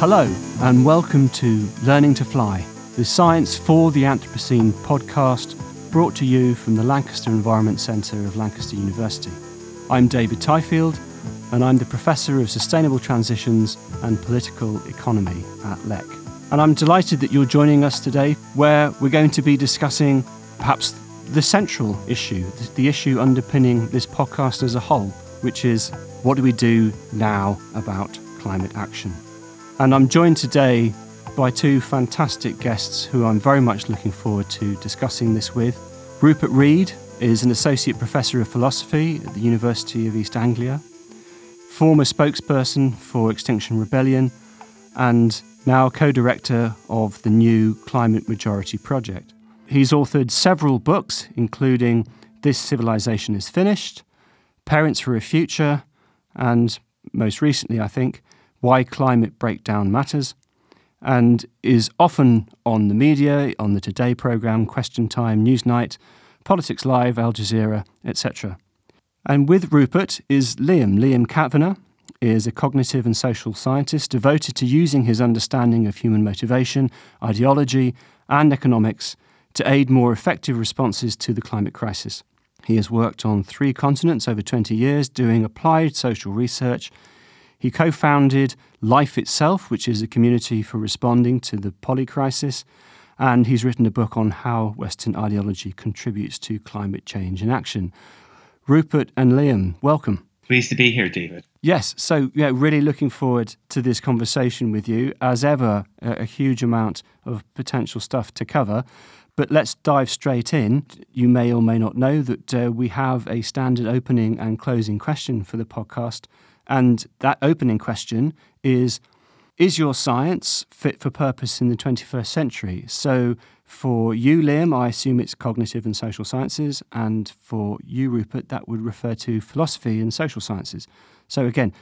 Hello, and welcome to Learning to Fly, the Science for the Anthropocene podcast brought to you from the Lancaster Environment Centre of Lancaster University. I'm David Tyfield, and I'm the Professor of Sustainable Transitions and Political Economy at LEC. And I'm delighted that you're joining us today, where we're going to be discussing perhaps the central issue, the issue underpinning this podcast as a whole, which is what do we do now about climate action? And I'm joined today by two fantastic guests who I'm very much looking forward to discussing this with. Rupert Read is an Associate Professor of Philosophy at the University of East Anglia, former spokesperson for Extinction Rebellion, and now co director of the new Climate Majority Project. He's authored several books, including This Civilization is Finished, Parents for a Future, and most recently, I think, Why Climate Breakdown Matters, and is often on the media, on the Today programme, Question Time, Newsnight, Politics Live, Al Jazeera, etc. And with Rupert is Liam. Liam Kavanagh is a cognitive and social scientist devoted to using his understanding of human motivation, ideology, and economics to aid more effective responses to the climate crisis. He has worked on three continents over 20 years doing applied social research. He co founded Life Itself, which is a community for responding to the poly crisis, and he's written a book on how Western ideology contributes to climate change and action. Rupert and Liam, welcome. Pleased to be here, David. Yes, so yeah, really looking forward to this conversation with you. As ever, a, a huge amount of potential stuff to cover. But let's dive straight in. You may or may not know that uh, we have a standard opening and closing question for the podcast. And that opening question is Is your science fit for purpose in the 21st century? So, for you, Liam, I assume it's cognitive and social sciences. And for you, Rupert, that would refer to philosophy and social sciences. So, again,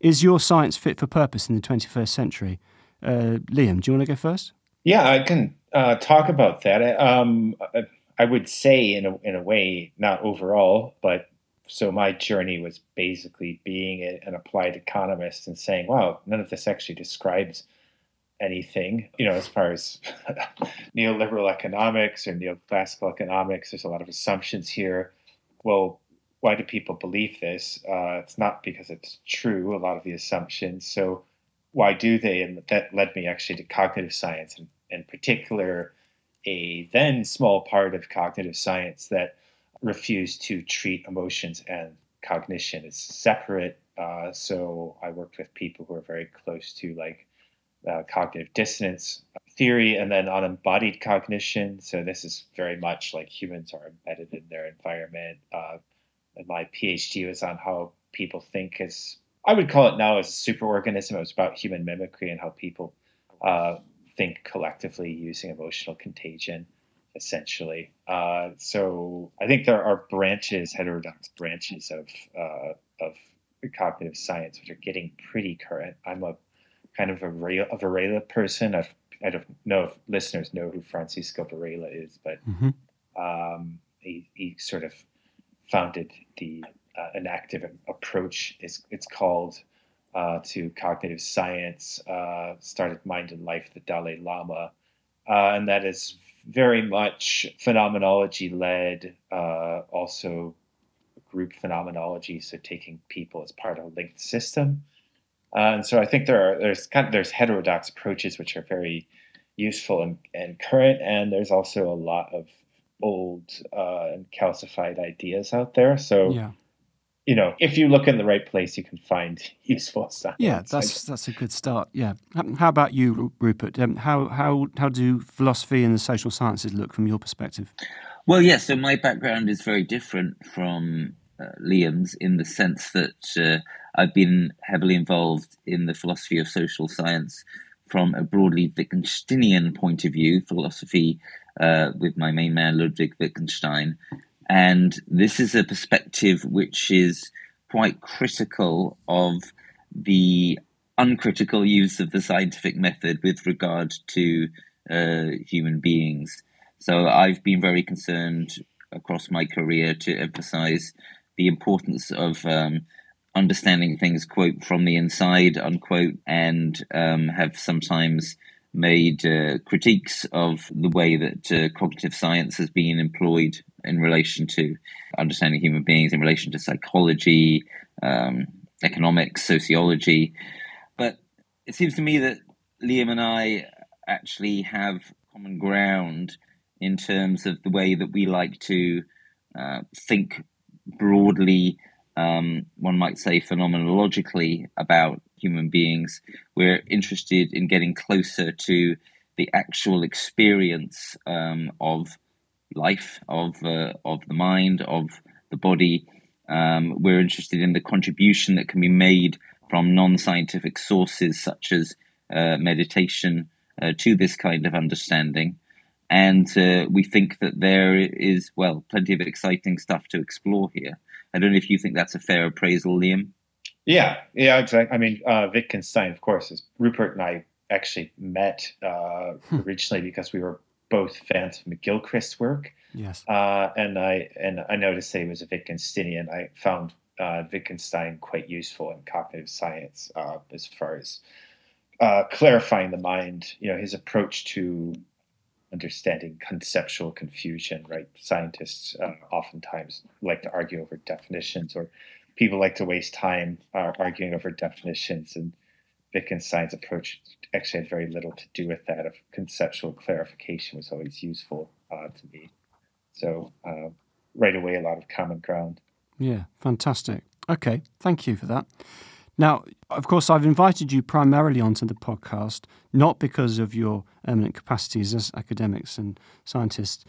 is your science fit for purpose in the 21st century? Uh, Liam, do you want to go first? Yeah, I can uh, talk about that. Um, I would say, in a in a way, not overall, but so my journey was basically being an applied economist and saying, "Wow, none of this actually describes anything." You know, as far as neoliberal economics or neoclassical economics, there's a lot of assumptions here. Well, why do people believe this? Uh, it's not because it's true. A lot of the assumptions. So why do they? And that led me actually to cognitive science and in particular, a then small part of cognitive science that refused to treat emotions and cognition as separate. Uh, so I worked with people who are very close to like uh, cognitive dissonance theory and then on embodied cognition. So this is very much like humans are embedded in their environment. Uh, and my PhD was on how people think as I would call it now as a superorganism. It was about human mimicry and how people uh, think collectively using emotional contagion, essentially. Uh, so I think there are branches, heterodox branches of uh, of cognitive science, which are getting pretty current. I'm a kind of a Varela, a Varela person. I've, I do not know if listeners know who Francisco Varela is, but mm-hmm. um, he, he sort of founded the uh, enactive approach. It's, it's called uh, to cognitive science, uh, started Mind and Life, the Dalai Lama. Uh, and that is very much phenomenology led, uh, also group phenomenology, so taking people as part of a linked system. Uh, and so I think there are there's kind of there's heterodox approaches which are very useful and, and current, and there's also a lot of old uh, and calcified ideas out there. So yeah you know, if you look in the right place, you can find useful stuff. Yeah, that's that's a good start. Yeah. How about you, Rupert? Um, how how how do philosophy and the social sciences look from your perspective? Well, yes. Yeah, so my background is very different from uh, Liam's in the sense that uh, I've been heavily involved in the philosophy of social science from a broadly Wittgensteinian point of view, philosophy uh, with my main man Ludwig Wittgenstein, and this is a perspective which is quite critical of the uncritical use of the scientific method with regard to uh, human beings. So I've been very concerned across my career to emphasize the importance of um, understanding things, quote, from the inside, unquote, and um, have sometimes made uh, critiques of the way that uh, cognitive science has been employed in relation to understanding human beings, in relation to psychology, um, economics, sociology. But it seems to me that Liam and I actually have common ground in terms of the way that we like to uh, think broadly, um, one might say phenomenologically, about human beings. We're interested in getting closer to the actual experience um, of life, of uh, of the mind, of the body. Um, we're interested in the contribution that can be made from non-scientific sources such as uh, meditation uh, to this kind of understanding. And uh, we think that there is, well, plenty of exciting stuff to explore here. I don't know if you think that's a fair appraisal, Liam. Yeah, yeah, exactly. I mean, uh, Wittgenstein, of course, is Rupert and I actually met uh, hmm. originally because we were both fans of McGilchrist's work. Yes. Uh, and I and I noticed that he was a Wittgensteinian. I found uh, Wittgenstein quite useful in cognitive science uh, as far as uh, clarifying the mind. You know, his approach to understanding conceptual confusion. Right, scientists uh, oftentimes like to argue over definitions, or people like to waste time uh, arguing over definitions and Wittgenstein's approach actually had very little to do with that. Of conceptual clarification was always useful uh, to me. So uh, right away, a lot of common ground. Yeah, fantastic. Okay, thank you for that. Now, of course, I've invited you primarily onto the podcast, not because of your eminent capacities as academics and scientists,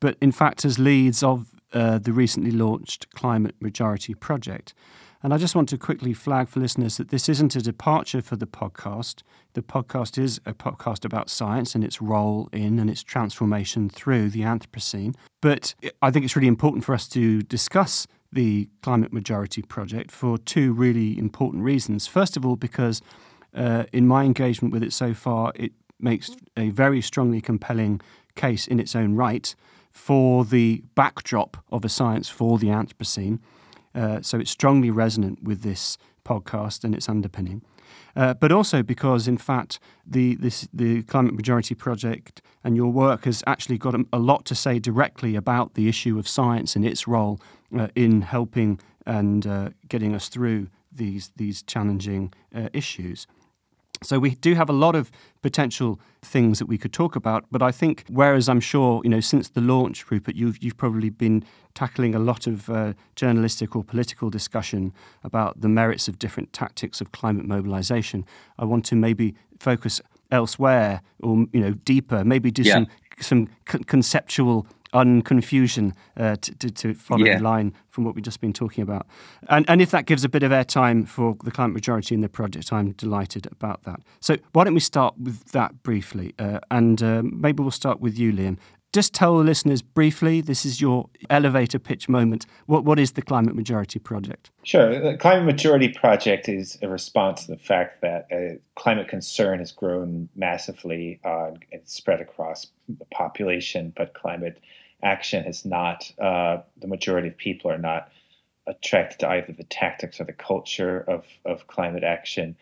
but in fact as leads of uh, the recently launched Climate Majority Project. And I just want to quickly flag for listeners that this isn't a departure for the podcast. The podcast is a podcast about science and its role in and its transformation through the Anthropocene. But I think it's really important for us to discuss the Climate Majority Project for two really important reasons. First of all, because uh, in my engagement with it so far, it makes a very strongly compelling case in its own right for the backdrop of a science for the Anthropocene. Uh, so it's strongly resonant with this podcast and its underpinning. Uh, but also because, in fact, the this, the Climate Majority Project and your work has actually got a, a, lot to say directly about the issue of science and its role uh, in helping and uh, getting us through these these challenging uh, issues. So we do have a lot of potential things that we could talk about, but I think whereas I'm sure you know since the launch, Rupert, you've you've probably been tackling a lot of uh, journalistic or political discussion about the merits of different tactics of climate mobilization. I want to maybe focus elsewhere or you know deeper, maybe do yeah. some some conceptual unconfusion uh, to, to, to, follow yeah. the line from what we've just been talking about. And, and if that gives a bit of airtime for the climate majority in the project, I'm delighted about that. So why don't we start with that briefly? Uh, and uh, maybe we'll start with you, Liam. Just tell the listeners briefly, this is your elevator pitch moment. What, what is the Climate Majority Project? Sure. The Climate Majority Project is a response to the fact that uh, climate concern has grown massively uh, and spread across the population, but climate action has not, uh, the majority of people are not attracted to either the tactics or the culture of, of climate action.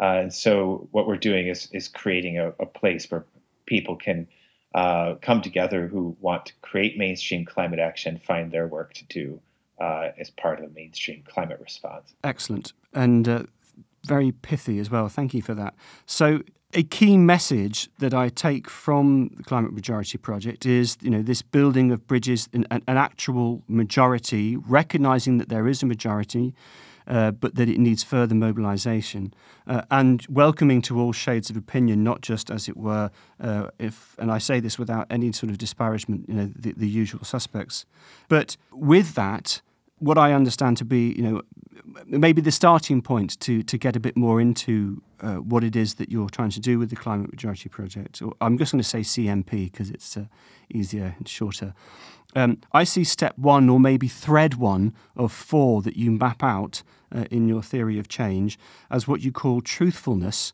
Uh, and so what we're doing is, is creating a, a place where people can uh, come together who want to create mainstream climate action, find their work to do uh, as part of the mainstream climate response. Excellent. And uh, very pithy as well. Thank you for that. So a key message that I take from the Climate Majority Project is, you know, this building of bridges, an, an actual majority, recognizing that there is a majority, uh, but that it needs further mobilisation, uh, and welcoming to all shades of opinion, not just as it were, uh, if, and I say this without any sort of disparagement, you know, the, the usual suspects, but with that what I understand to be, you know, maybe the starting point to to get a bit more into uh, what it is that you're trying to do with the Climate Majority Project. Or I'm just going to say CMP because it's uh, easier and shorter. Um, I see step one, or maybe thread one of four that you map out uh, in your theory of change as what you call truthfulness,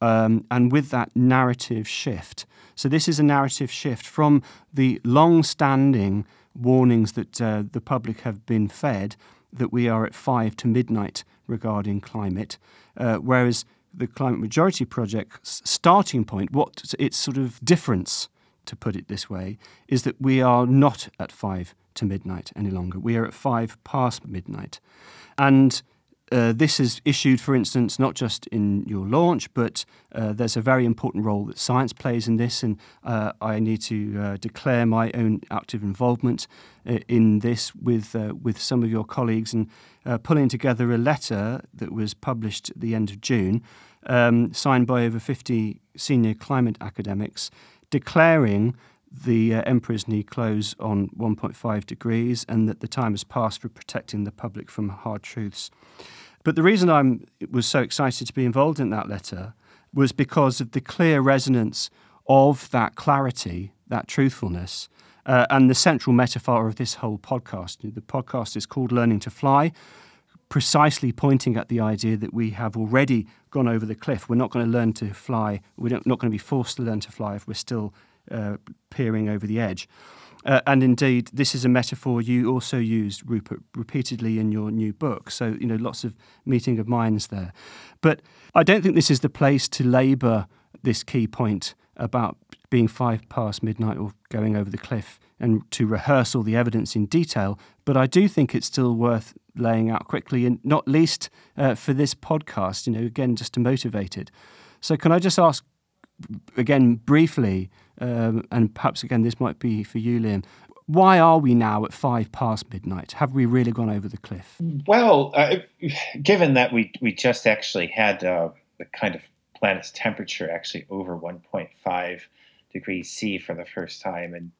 um, and with that narrative shift. So this is a narrative shift from the long-standing warnings that uh, the public have been fed that we are at five to midnight regarding climate, uh, whereas the Climate Majority Project's starting point, what its sort of difference, to put it this way, is that we are not at five to midnight any longer. We are at five past midnight. And uh, this is issued, for instance, not just in your launch, but uh, there's a very important role that science plays in this, and uh, I need to uh, declare my own active involvement uh, in this with uh, with some of your colleagues and pulling together a letter that was published at the end of June, um, signed by over 50 senior climate academics, declaring the uh, emperor's knee close on 1.5 degrees and that the time has passed for protecting the public from hard truths. But the reason I was so excited to be involved in that letter was because of the clear resonance of that clarity, that truthfulness, uh, and the central metaphor of this whole podcast. The podcast is called Learning to Fly, precisely pointing at the idea that we have already gone over the cliff. We're not going to learn to fly. We're not going to be forced to learn to fly if we're still uh, peering over the edge. Uh, and indeed, this is a metaphor you also used, Rupert, repeatedly in your new book. So, you know, lots of meeting of minds there. But I don't think this is the place to labour this key point about being five past midnight or going over the cliff and to rehearse all the evidence in detail. But I do think it's still worth laying out quickly, and not least uh, for this podcast, you know, again, just to motivate it. So, can I just ask again briefly um, and perhaps again this might be for you, Liam. Why are we now at five past midnight? Have we really gone over the cliff? Well, uh, given that we we just actually had uh, the kind of planet's temperature actually over 1.5 degrees C for the first time in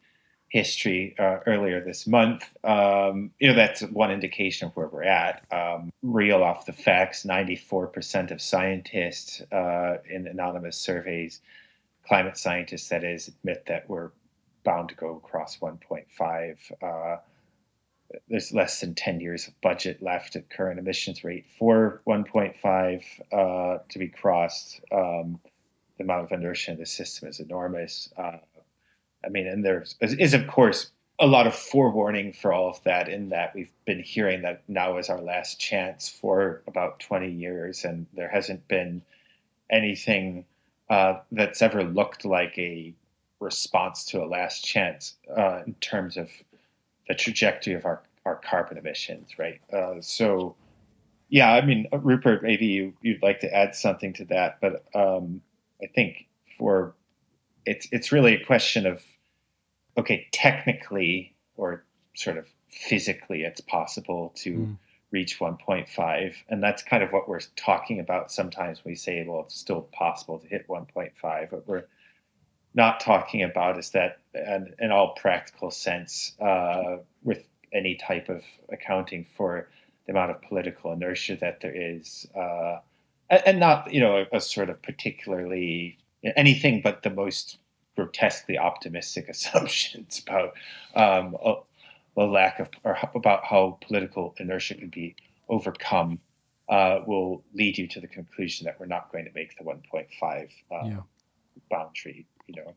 history uh, earlier this month. Um, you know, that's one indication of where we're at. Um, real off the facts, 94% of scientists uh, in anonymous surveys climate scientists, that is, admit that we're bound to go across 1.5. Uh, there's less than 10 years of budget left at current emissions rate for 1.5 uh, to be crossed. Um, the amount of inertia in the system is enormous. Uh, I mean, and there is, of course, a lot of forewarning for all of that, in that we've been hearing that now is our last chance for about 20 years, and there hasn't been anything uh, that's ever looked like a response to a last chance uh, in terms of the trajectory of our, our carbon emissions, right? Uh, so, yeah, I mean, Rupert, maybe you, you'd like to add something to that, but um, I think for it's it's really a question of okay, technically or sort of physically, it's possible to. Mm reach 1.5 and that's kind of what we're talking about sometimes we say well it's still possible to hit 1.5 but we're not talking about is that in, in all practical sense uh, with any type of accounting for the amount of political inertia that there is uh, and not you know a, a, sort of particularly anything but the most grotesquely optimistic assumptions about um, the lack of, or about how political inertia can be overcome, uh, will lead you to the conclusion that we're not going to make the 1.5 uh, yeah. boundary. You know,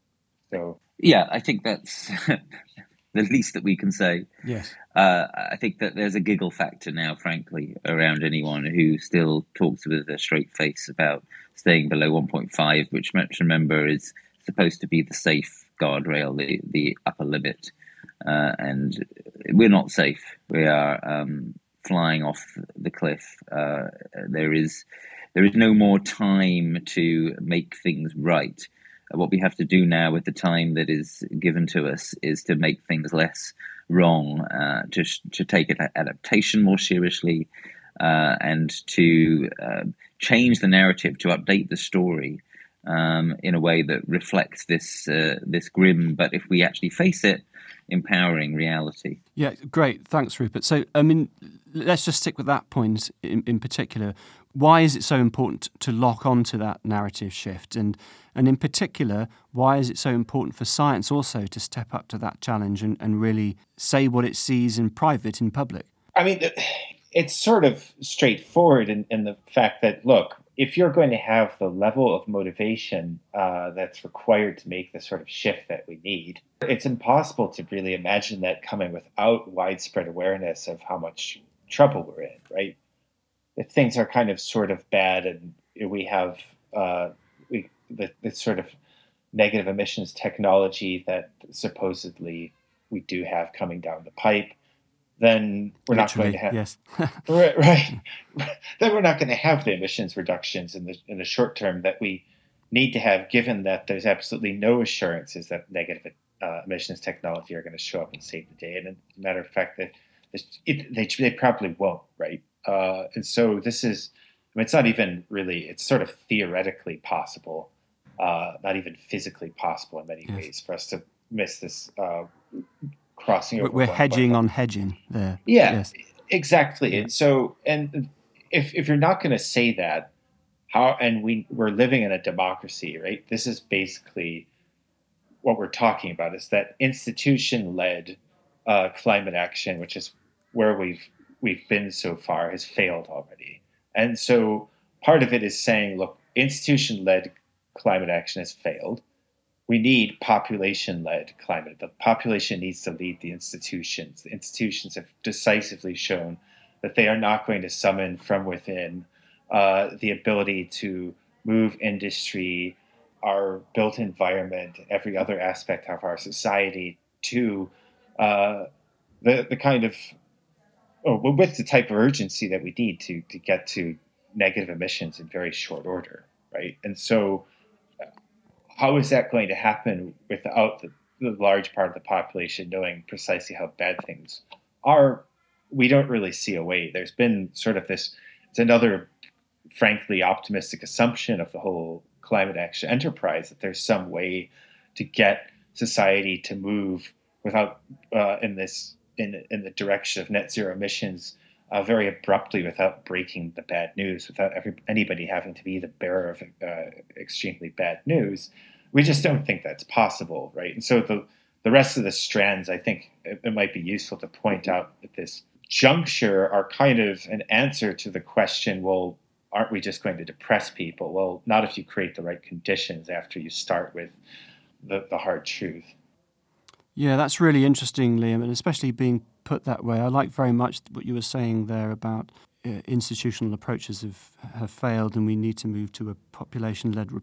so yeah, I think that's the least that we can say. Yes, uh, I think that there's a giggle factor now, frankly, around anyone who still talks with a straight face about staying below 1.5, which let's remember is supposed to be the safe guardrail, the the upper limit uh, and we're not safe. We are um, flying off the cliff. Uh, there is there is no more time to make things right. What we have to do now with the time that is given to us is to make things less wrong, uh, to to take adaptation more seriously, uh, and to uh, change the narrative, to update the story. Um, in a way that reflects this uh, this grim, but if we actually face it, empowering reality. Yeah, great. Thanks, Rupert. So, I mean, let's just stick with that point in, in particular. Why is it so important to lock onto that narrative shift? And, and in particular, why is it so important for science also to step up to that challenge and, and really say what it sees in private, in public? I mean, it's sort of straightforward in, in the fact that, look, if you're going to have the level of motivation uh, that's required to make the sort of shift that we need, it's impossible to really imagine that coming without widespread awareness of how much trouble we're in, right? If things are kind of sort of bad and we have uh, we, the, the sort of negative emissions technology that supposedly we do have coming down the pipe, then we're Literally, not going to have yes. right, right. then we're not going to have the emissions reductions in the in the short term that we need to have, given that there's absolutely no assurances that negative uh, emissions technology are going to show up and save the day. And as a matter of fact, that it, they they probably won't, right? Uh, and so this is, I mean, it's not even really, it's sort of theoretically possible, uh, not even physically possible in many yes. ways for us to miss this uh, crossing over. We're hedging on hedging there. Yeah, yes. exactly. And so, and if if you're not going to say that, how? And we we're living in a democracy, right? This is basically what we're talking about. Is that institution led uh, climate action, which is where we've we've been so far, has failed already. And so, part of it is saying, look, institution led climate action has failed we need population led climate. The population needs to lead the institutions. The institutions have decisively shown that they are not going to summon from within uh, the ability to move industry, our built environment, every other aspect of our society to uh, the, the kind of, oh, with the type of urgency that we need to, to get to negative emissions in very short order, right? And so, how is that going to happen without the, the large part of the population knowing precisely how bad things are? We don't really see a way. There's been sort of this, it's another frankly optimistic assumption of the whole climate action enterprise that there's some way to get society to move without uh, in this in in the direction of net zero emissions uh, very abruptly without breaking the bad news, without every, anybody having to be the bearer of uh, extremely bad news. We just don't think that's possible, right? And so the the rest of the strands, I think it, it might be useful to point out at this juncture are kind of an answer to the question, well, aren't we just going to depress people? Well, not if you create the right conditions after you start with the, the hard truth. Yeah, that's really interesting, Liam, and especially being put that way. I like very much what you were saying there about uh, institutional approaches have, have failed and we need to move to a population led re-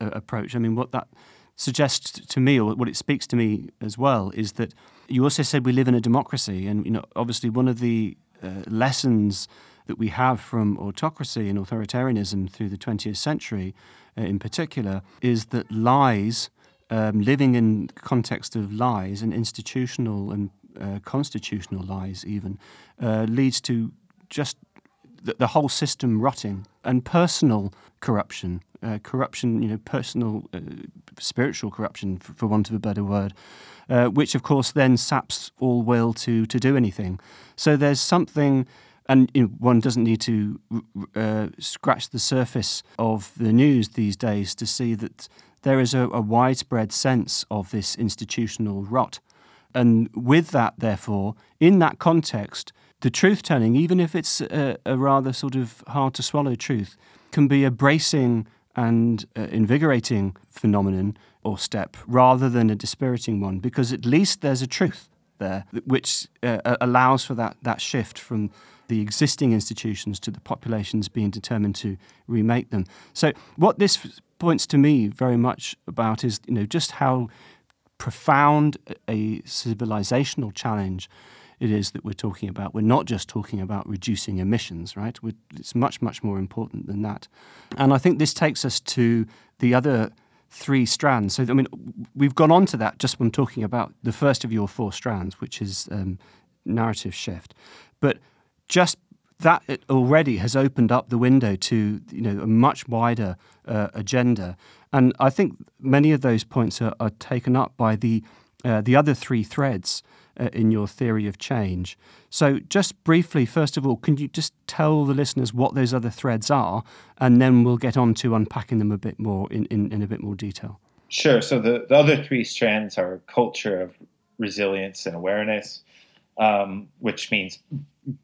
uh, approach. I mean, what that suggests to me, or what it speaks to me as well, is that you also said we live in a democracy. And, you know, obviously, one of the uh, lessons that we have from autocracy and authoritarianism through the 20th century uh, in particular is that lies. Um, living in context of lies and institutional and uh, constitutional lies, even, uh, leads to just the, the, whole system rotting and personal corruption, uh, corruption, you know, personal, uh, spiritual corruption, for, for, want of a better word, uh, which of course then saps all will to to do anything. So there's something. And you know, one doesn't need to uh, scratch the surface of the news these days to see that there is a, a widespread sense of this institutional rot and with that, therefore, in that context, the truth telling, even if it's a, a, rather sort of hard to swallow truth, can be a bracing and uh, invigorating phenomenon or step rather than a dispiriting one, because at least there's a truth there which uh, allows for that, that shift from the existing institutions to the populations being determined to remake them. So, what this points to me very much about is you know just how profound a civilizational challenge it is that we're talking about. We're not just talking about reducing emissions, right? We're, it's much, much more important than that. And I think this takes us to the other three strands. So, I mean, we've gone on to that just when talking about the first of your four strands, which is um, narrative shift. But just that already has opened up the window to you know a much wider uh, agenda and I think many of those points are, are taken up by the, uh, the other three threads uh, in your theory of change. So, just briefly, first of all, can you just tell the listeners what those other threads are, and then we'll get on to unpacking them a bit more in, in, in a bit more detail? Sure. So, the, the other three strands are culture of resilience and awareness, um, which means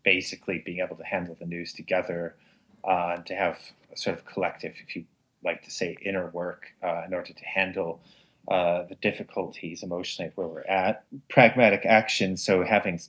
basically being able to handle the news together uh, and to have a sort of collective, if you like to say inner work uh, in order to handle uh, the difficulties emotionally of where we're at. Pragmatic action, so having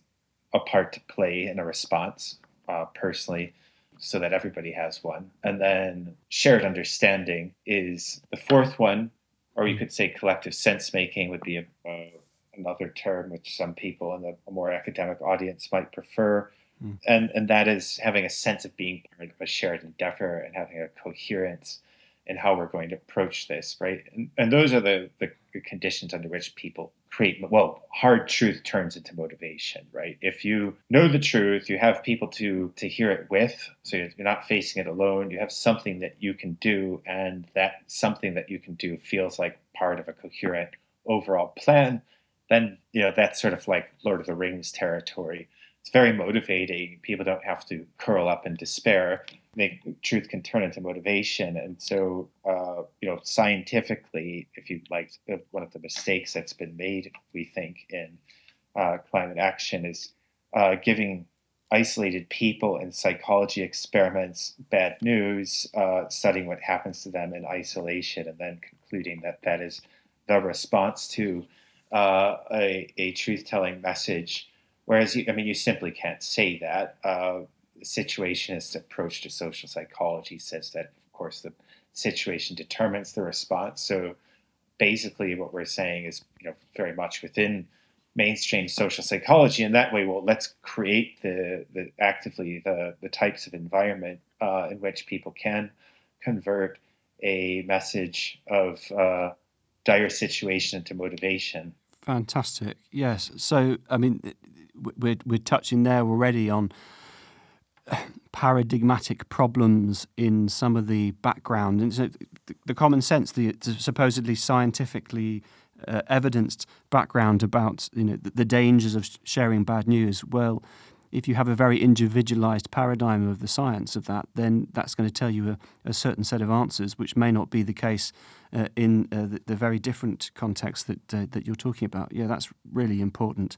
a part to play in a response uh, personally so that everybody has one. And then shared understanding is the fourth one, or you could say collective sense making would be a, uh, another term which some people in the, a more academic audience might prefer. Mm. And, and that is having a sense of being part of a shared endeavor and having a coherence in how we're going to approach this, right? And, and those are the, the conditions under which people create well hard truth turns into motivation right if you know the truth you have people to to hear it with so you're not facing it alone you have something that you can do and that something that you can do feels like part of a coherent overall plan then you know that's sort of like lord of the rings territory. It's very motivating. People don't have to curl up in despair. Make truth can turn into motivation. And so, uh, you know, scientifically, if you like, uh, one of the mistakes that's been made, we think, in uh, climate action is uh, giving isolated people in psychology experiments bad news, uh, studying what happens to them in isolation, and then concluding that that is the response to uh, a, a truth telling message. Whereas, you, I mean, you simply can't say that situationist approach to social psychology says that, of course, the situation determines the response. So basically, what we're saying is, you know, very much within mainstream social psychology. And that way, well, let's create the, the actively the, the types of environment uh, in which people can convert a message of uh, dire situation into motivation. Fantastic. Yes. So, I mean, we're, we're touching there already on paradigmatic problems in some of the background and so the, common sense, the supposedly scientifically uh, evidenced background about you know the, the, dangers of sharing bad news. Well, if you have a very individualized paradigm of the science of that, then that's going to tell you a, a certain set of answers, which may not be the case uh, in uh, the, the, very different context that uh, that you're talking about. Yeah, that's really important.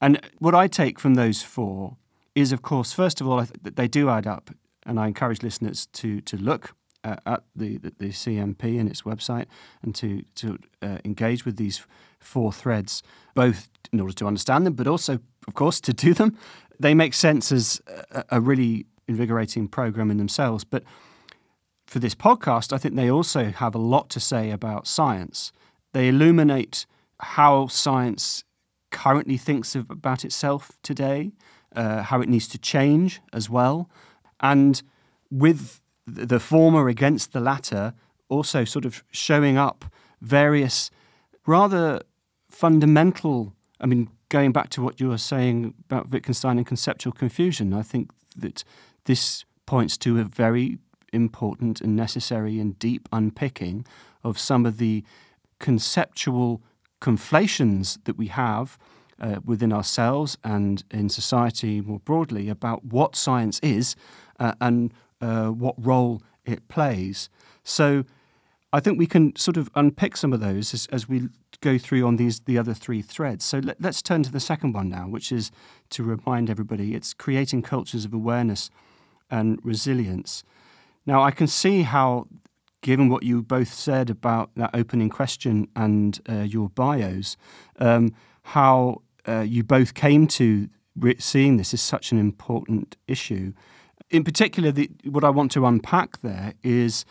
And what I take from those four is, of course, first of all, th- they do add up, and I encourage listeners to to look uh, at the, the, the CMP and its website and to to uh, engage with these four threads, both in order to understand them, but also, of course, to do them. They make sense as a, a really invigorating program in themselves, but for this podcast, I think they also have a lot to say about science. They illuminate how science currently thinks of, about itself today, uh, how it needs to change as well. And with the former against the latter, also sort of showing up various rather fundamental. I mean, going back to what you were saying about Wittgenstein and conceptual confusion, I think that this points to a very important and necessary and deep unpicking of some of the conceptual conflations that we have uh, within ourselves and in society more broadly about what science is uh, and uh, what role it plays. So I think we can sort of unpick some of those as, as we go through on these the other three threads. So let, us turn to the second one now, which is to remind everybody it's creating cultures of awareness and resilience. Now I can see how given what you both said about that opening question and uh, your bios, um, how uh, you both came to re- seeing this as such an important issue. In particular, the, what I want to unpack there is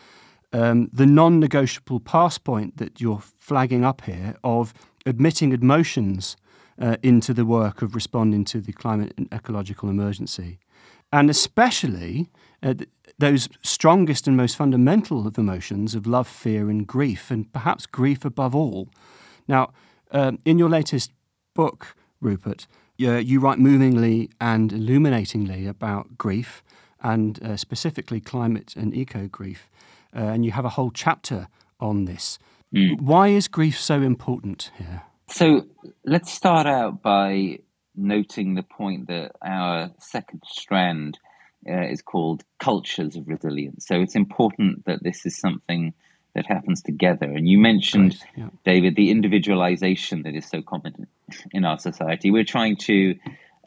um, the non negotiable pass point that you're flagging up here of admitting emotions uh, into the work of responding to the climate and ecological emergency. And especially uh, those strongest and most fundamental of emotions of love, fear, and grief, and perhaps grief above all. Now, um, in your latest book, Rupert, you, you write movingly and illuminatingly about grief and uh, specifically climate and eco grief. Uh, and you have a whole chapter on this. Mm. Why is grief so important here? So let's start out by noting the point that our second strand uh, is called cultures of resilience. So it's important that this is something that happens together. And you mentioned, yeah. David, the individualization that is so common in our society. We're trying to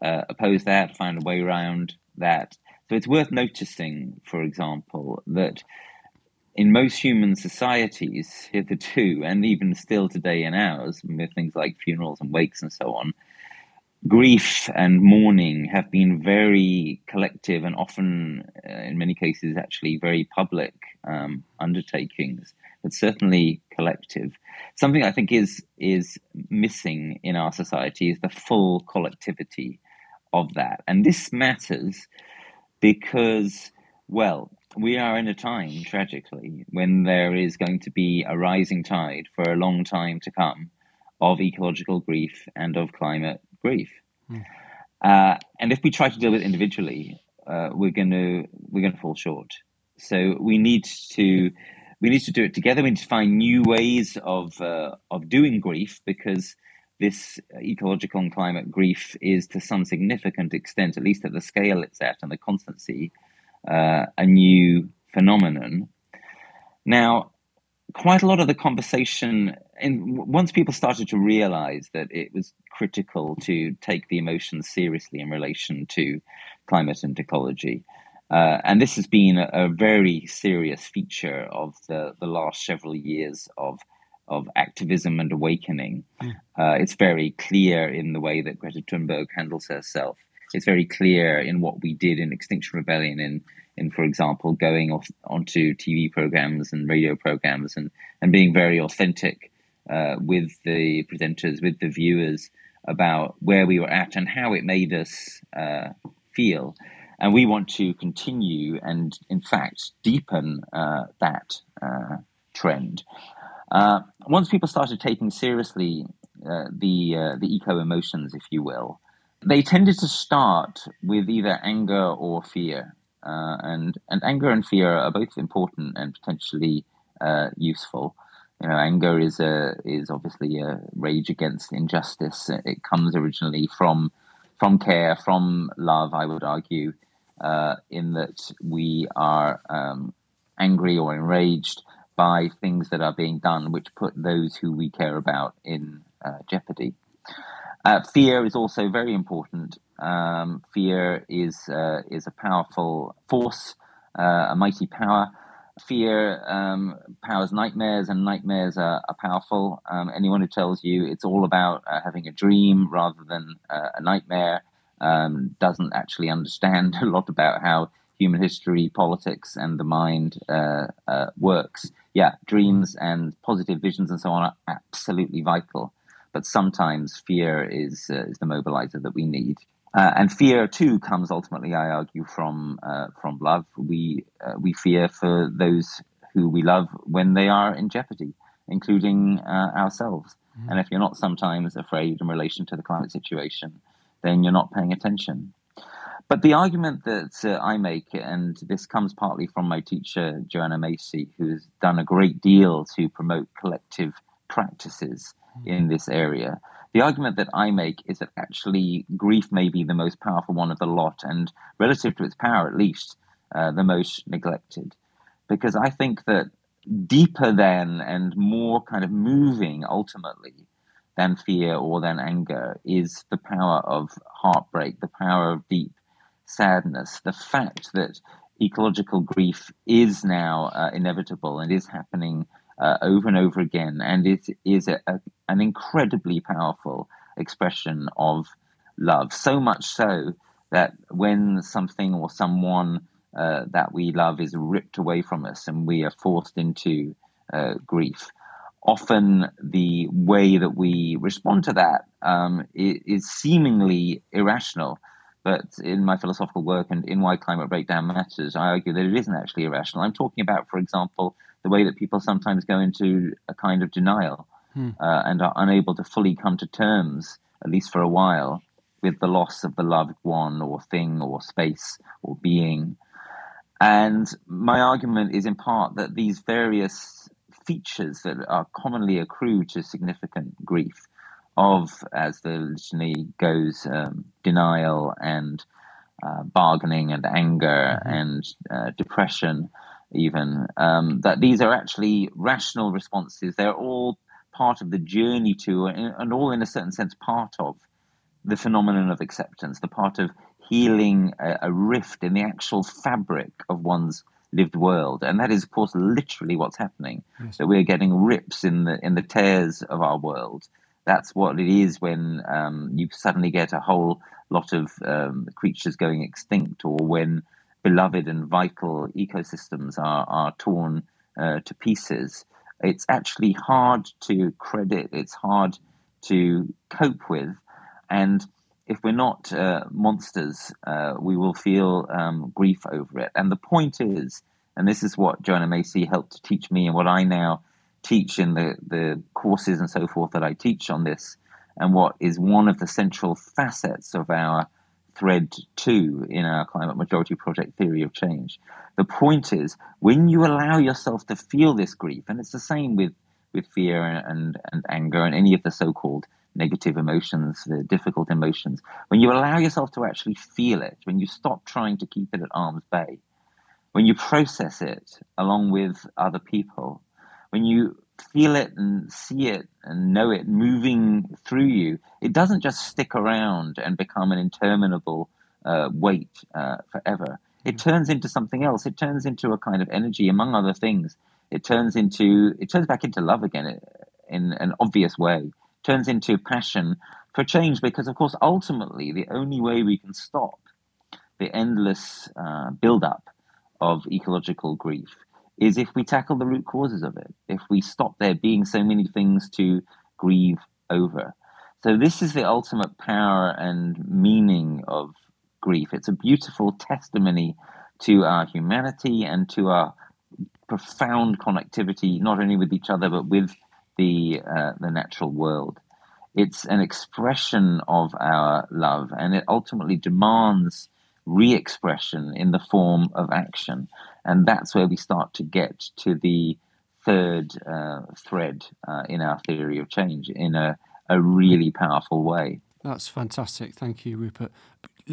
uh, oppose that, find a way around that. So it's worth noticing, for example, that in most human societies hitherto, and even still today in ours, with things like funerals and wakes and so on, grief and mourning have been very collective and often, uh, in many cases, actually very public um, undertakings, but certainly collective. Something I think is is missing in our society is the full collectivity of that, and this matters because, well, we are in a time, tragically, when there is going to be a rising tide for a long time to come of ecological grief and of climate grief. Mm. Uh, and if we try to deal with it individually, uh, we're going to we're going to fall short. So we need to we need to do it together. We need to find new ways of uh, of doing grief because this ecological and climate grief is to some significant extent, at least at the scale it's at and the constancy, uh, a new phenomenon. Now, quite a lot of the conversation, and once people started to realize that it was critical to take the emotions seriously in relation to climate and ecology, uh, and this has been a, a, very serious feature of the, the last several years of of activism and awakening. Mm. Uh, it's very clear in the way that Greta Thunberg handles herself. It's very clear in what we did in Extinction Rebellion in in, for example, going off onto TV programs and radio programs and, and being very authentic uh, with the presenters, with the viewers about where we were at and how it made us uh, feel. And we want to continue and, in fact, deepen uh, that uh, trend. Uh, once people started taking seriously uh, the the eco emotions, if you will, they tended to start with either anger or fear. Uh, and and anger and fear are both important and potentially uh, useful. You know, anger is a is obviously a rage against injustice. It comes originally from from care, from love. I would argue, uh, in that we are um, angry or enraged by things that are being done, which put those who we care about in uh, jeopardy. Uh, fear is also very important um, fear is uh, is a powerful force, uh, a mighty power. Fear um, powers nightmares, and nightmares are, are powerful. Um, anyone who tells you it's all about uh, having a dream rather than uh, a nightmare um, doesn't actually understand a lot about how human history, politics, and the mind uh, works. Yeah, dreams and positive visions and so on are absolutely vital, but sometimes fear is is the mobilizer that we need. Uh, and fear too comes ultimately, I argue, from uh, from love. We uh, we fear for those who we love when they are in jeopardy, including uh, ourselves. Mm-hmm. And if you're not sometimes afraid in relation to the climate situation, then you're not paying attention. But the argument that uh, I make, and this comes partly from my teacher Joanna Macy, who has done a great deal to promote collective practices. In this area, the argument that I make is that actually grief may be the most powerful one of the lot, and relative to its power, at least, uh, the most neglected. Because I think that deeper than and more kind of moving ultimately than fear or than anger is the power of heartbreak, the power of deep sadness, the fact that ecological grief is now uh, inevitable and is happening uh, over and over again, and it is a, a, an incredibly powerful expression of love. So much so that when something or someone uh, that we love is ripped away from us and we are forced into uh, grief, often the way that we respond to that um, is seemingly irrational. But in my philosophical work and in Why Climate Breakdown Matters, I argue that it isn't actually irrational. I'm talking about, for example, the way that people sometimes go into a kind of denial hmm. uh, and are unable to fully come to terms, at least for a while, with the loss of the loved one or thing or space or being. And my argument is in part that these various features that are commonly accrue to significant grief of, as the litany goes, um, denial and uh, bargaining and anger mm-hmm. and uh, depression even um, that these are actually rational responses. They're all part of the journey to, and all in a certain sense, part of the phenomenon of acceptance, the part of healing a, a rift in the actual fabric of one's lived world, and that is, of course, literally what's happening. Yes. That we're getting rips in the in the tears of our world That's what it is when um, you suddenly get a whole lot of um, creatures going extinct, or when beloved and vital ecosystems are, are torn uh, to pieces. It's actually hard to credit, it's hard to cope with. And if we're not uh, monsters, uh, we will feel um, grief over it. And the point is, and this is what Joanna Macy helped to teach me, and what I now teach in the, the courses and so forth that I teach on this, and what is one of the central facets of our thread two in our climate majority project theory of change. The point is, when you allow yourself to feel this grief, and it's the same with, with fear and, and anger and any of the so called negative emotions, the difficult emotions, when you allow yourself to actually feel it, when you stop trying to keep it at arm's bay, when you process it along with other people, when you feel it and see it and know it moving through you, it doesn't just stick around and become an interminable uh, weight uh, forever. It turns into something else. It turns into a kind of energy, among other things. It turns into it turns back into love again uh, in an obvious way. It turns into passion for change because, of course, ultimately the only way we can stop the endless uh, build-up of ecological grief is if we tackle the root causes of it, if we stop there being so many things to grieve over. So, this is the ultimate power and meaning of grief. It's a beautiful testimony to our humanity and to our profound connectivity, not only with each other, but with the, uh, the natural world. It's an expression of our love, and it ultimately demands re expression in the form of action. And that's where we start to get to the third uh, thread uh, in our theory of change in a, a really powerful way. That's fantastic. Thank you, Rupert.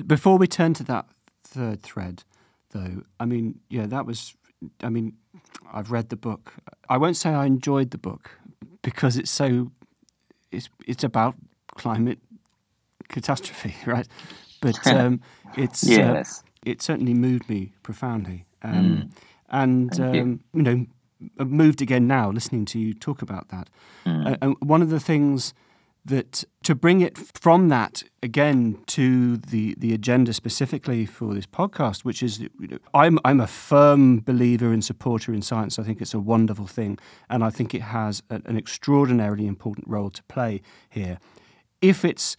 Before we turn to that third thread, though, I mean, yeah, that was, I mean, I've read the book. I won't say I enjoyed the book because it's so, it's, it's about climate catastrophe, right? But um, it's, uh, yes. Uh, it certainly moved me profoundly. Um, mm. And, um, you. you. know, moved again now listening to you talk about that. Mm. Uh, and one of the things that to bring it from that again to the, the agenda specifically for this podcast, which is you know, I'm I'm a firm believer and supporter in science. I think it's a wonderful thing, and I think it has a, an extraordinarily important role to play here, if it's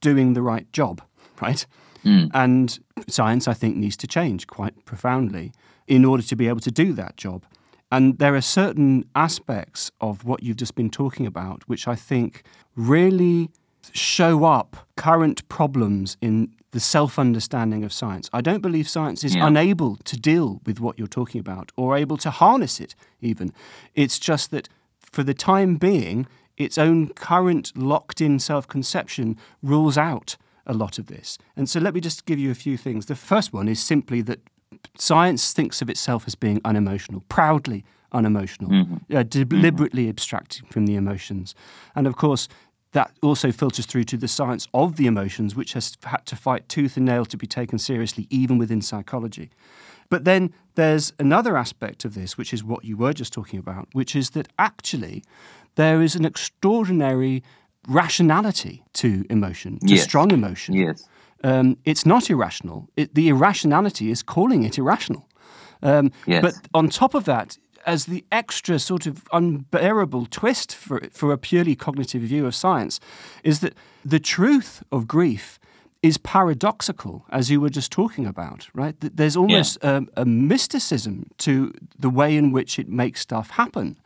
doing the right job, right? Mm. And science, I think, needs to change quite profoundly in order to be able to do that job. And there are certain aspects of what you've just been talking about which I think really show up current problems in the self understanding of science. I don't believe science is yeah. unable to deal with what you're talking about or able to harness it, even. It's just that for the time being, its own current locked in self conception rules out a lot of this. And so let me just give you a few things. The first one is simply that science thinks of itself as being unemotional, proudly unemotional, mm-hmm. uh, deliberately mm-hmm. abstracting from the emotions. And of course, that also filters through to the science of the emotions, which has had to fight tooth and nail to be taken seriously, even within psychology. But then there's another aspect of this, which is what you were just talking about, which is that actually there is an extraordinary rationality to emotion, to yes. strong emotion. Yes. Um, it's not irrational. It, the irrationality is calling it irrational. Um, yes. But on top of that, as the extra sort of unbearable twist for, for a purely cognitive view of science, is that the truth of grief is paradoxical, as you were just talking about, right? There's almost yeah. a, a mysticism to the way in which it makes stuff happen.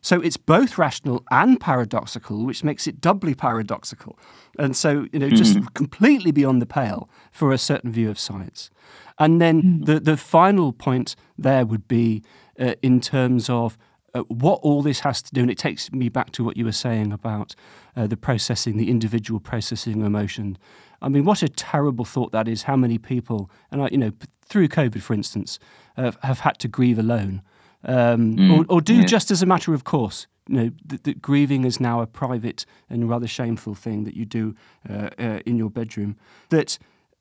So it's both rational and paradoxical, which makes it doubly paradoxical. And so, you know, mm just completely beyond the pale for a certain view of science. And then mm the, the final point there would be uh, in terms of uh, what all this has to do, and it takes me back to what you were saying about uh, the processing, the individual processing of emotion. I mean, what a terrible thought that is. How many people, and I, you know, through COVID, for instance, uh, have had to grieve alone um, mm, or, or, do yeah. just as a matter of course. You know, that, that, grieving is now a private and rather shameful thing that you do uh, uh, in your bedroom. That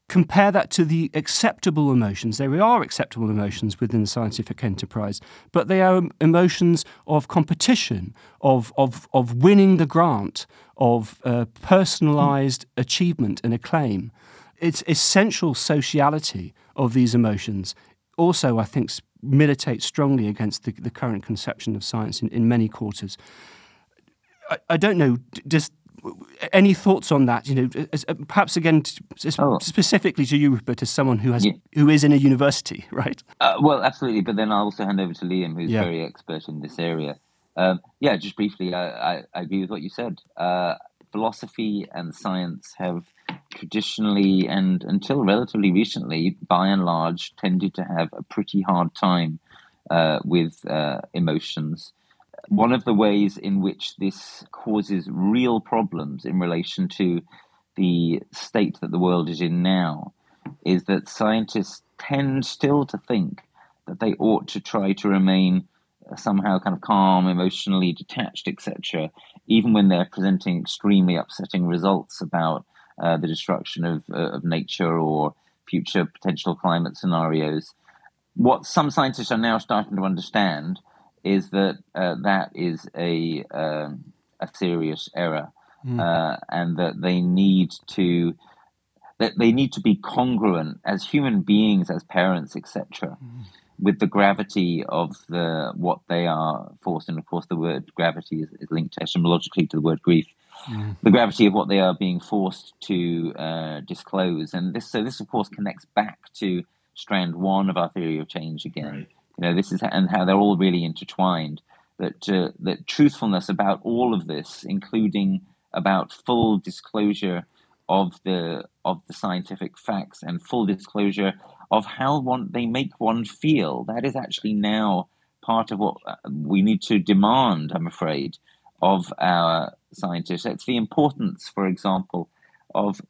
compare that to the acceptable emotions. There are acceptable emotions within the scientific enterprise, but they are emotions of competition, of, of, of winning the grant, of uh, personalized achievement and acclaim. It's essential sociality of these emotions. Also, I think, militates strongly against the, the current conception of science in, in many quarters. I, I don't know, does any thoughts on that? You know, as, uh, perhaps again, oh. specifically to you, Rupert, as someone who has yeah. who is in a university, right? Uh, well, absolutely. But then I'll also hand over to Liam, who's yeah. very expert in this area. Um, yeah, just briefly, I, I, I, agree with what you said. Uh, philosophy and science have traditionally and until relatively recently, by and large, tended to have a pretty hard time uh, with uh, emotions. One of the ways in which this causes real problems in relation to the state that the world is in now is that scientists tend still to think that they ought to try to remain somehow kind of calm, emotionally detached, etc., even when they're presenting extremely upsetting results about uh, the destruction of, uh, of nature or future potential climate scenarios. What some scientists are now starting to understand is that uh, that is a uh, a serious error, mm. uh, and that they need to that they need to be congruent as human beings, as parents, etc., mm. With the gravity of the what they are forced. And of course, the word gravity is, is linked etymologically to the word grief. Mm. The gravity of what they are being forced to uh, disclose, and this so this of course connects back to strand one of our theory of change again. Right you know, this is and how they're all really intertwined. That uh, that truthfulness about all of this, including about full disclosure of the of the scientific facts and full disclosure of how one they make one feel. That is actually now part of what uh, we need to demand. I'm afraid of our scientists. It's the importance, for example, of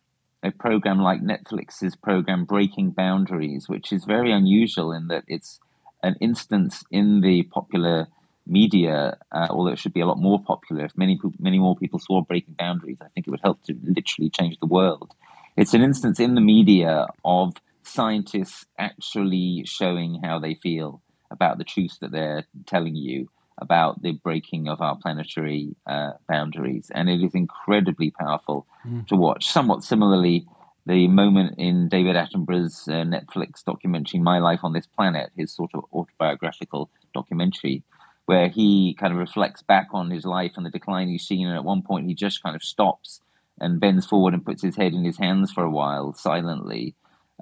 a program like Netflix's program Breaking Boundaries, which is very unusual in that it's an instance in the popular media, uh, although it should be a lot more popular, if many many more people saw Breaking Boundaries, I think it would help to literally change the world. It's an instance in the media of scientists actually showing how they feel about the truth that they're telling you about the breaking of our planetary uh, boundaries, and it is incredibly powerful mm. to watch. Somewhat similarly, the moment in David Attenborough's uh, Netflix documentary My Life on This Planet, his sort of autobiographical documentary, where he kind of reflects back on his life and the decline he's seen, and at one point he just kind of stops and bends forward and puts his head in his hands for a while silently.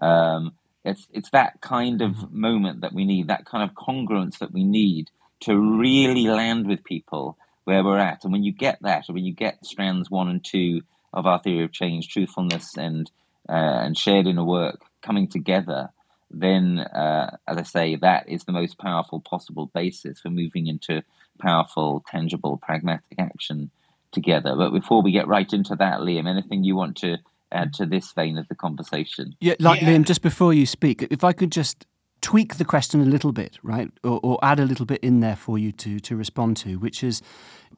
Um, it's it's that kind of moment that we need, that kind of congruence that we need to really land with people where we're at. And when you get that, when you get strands one and two of our theory of change, truthfulness and uh, and shared in a work coming together, then, uh, as I say, that is the most powerful possible basis for moving into powerful, tangible, pragmatic action together. But before we get right into that, Liam, anything you want to add to this vein of the conversation? Yeah, like yeah. Liam, just before you speak, if I could just tweak the question a little bit, right, or, or, add a little bit in there for you to to respond to, which is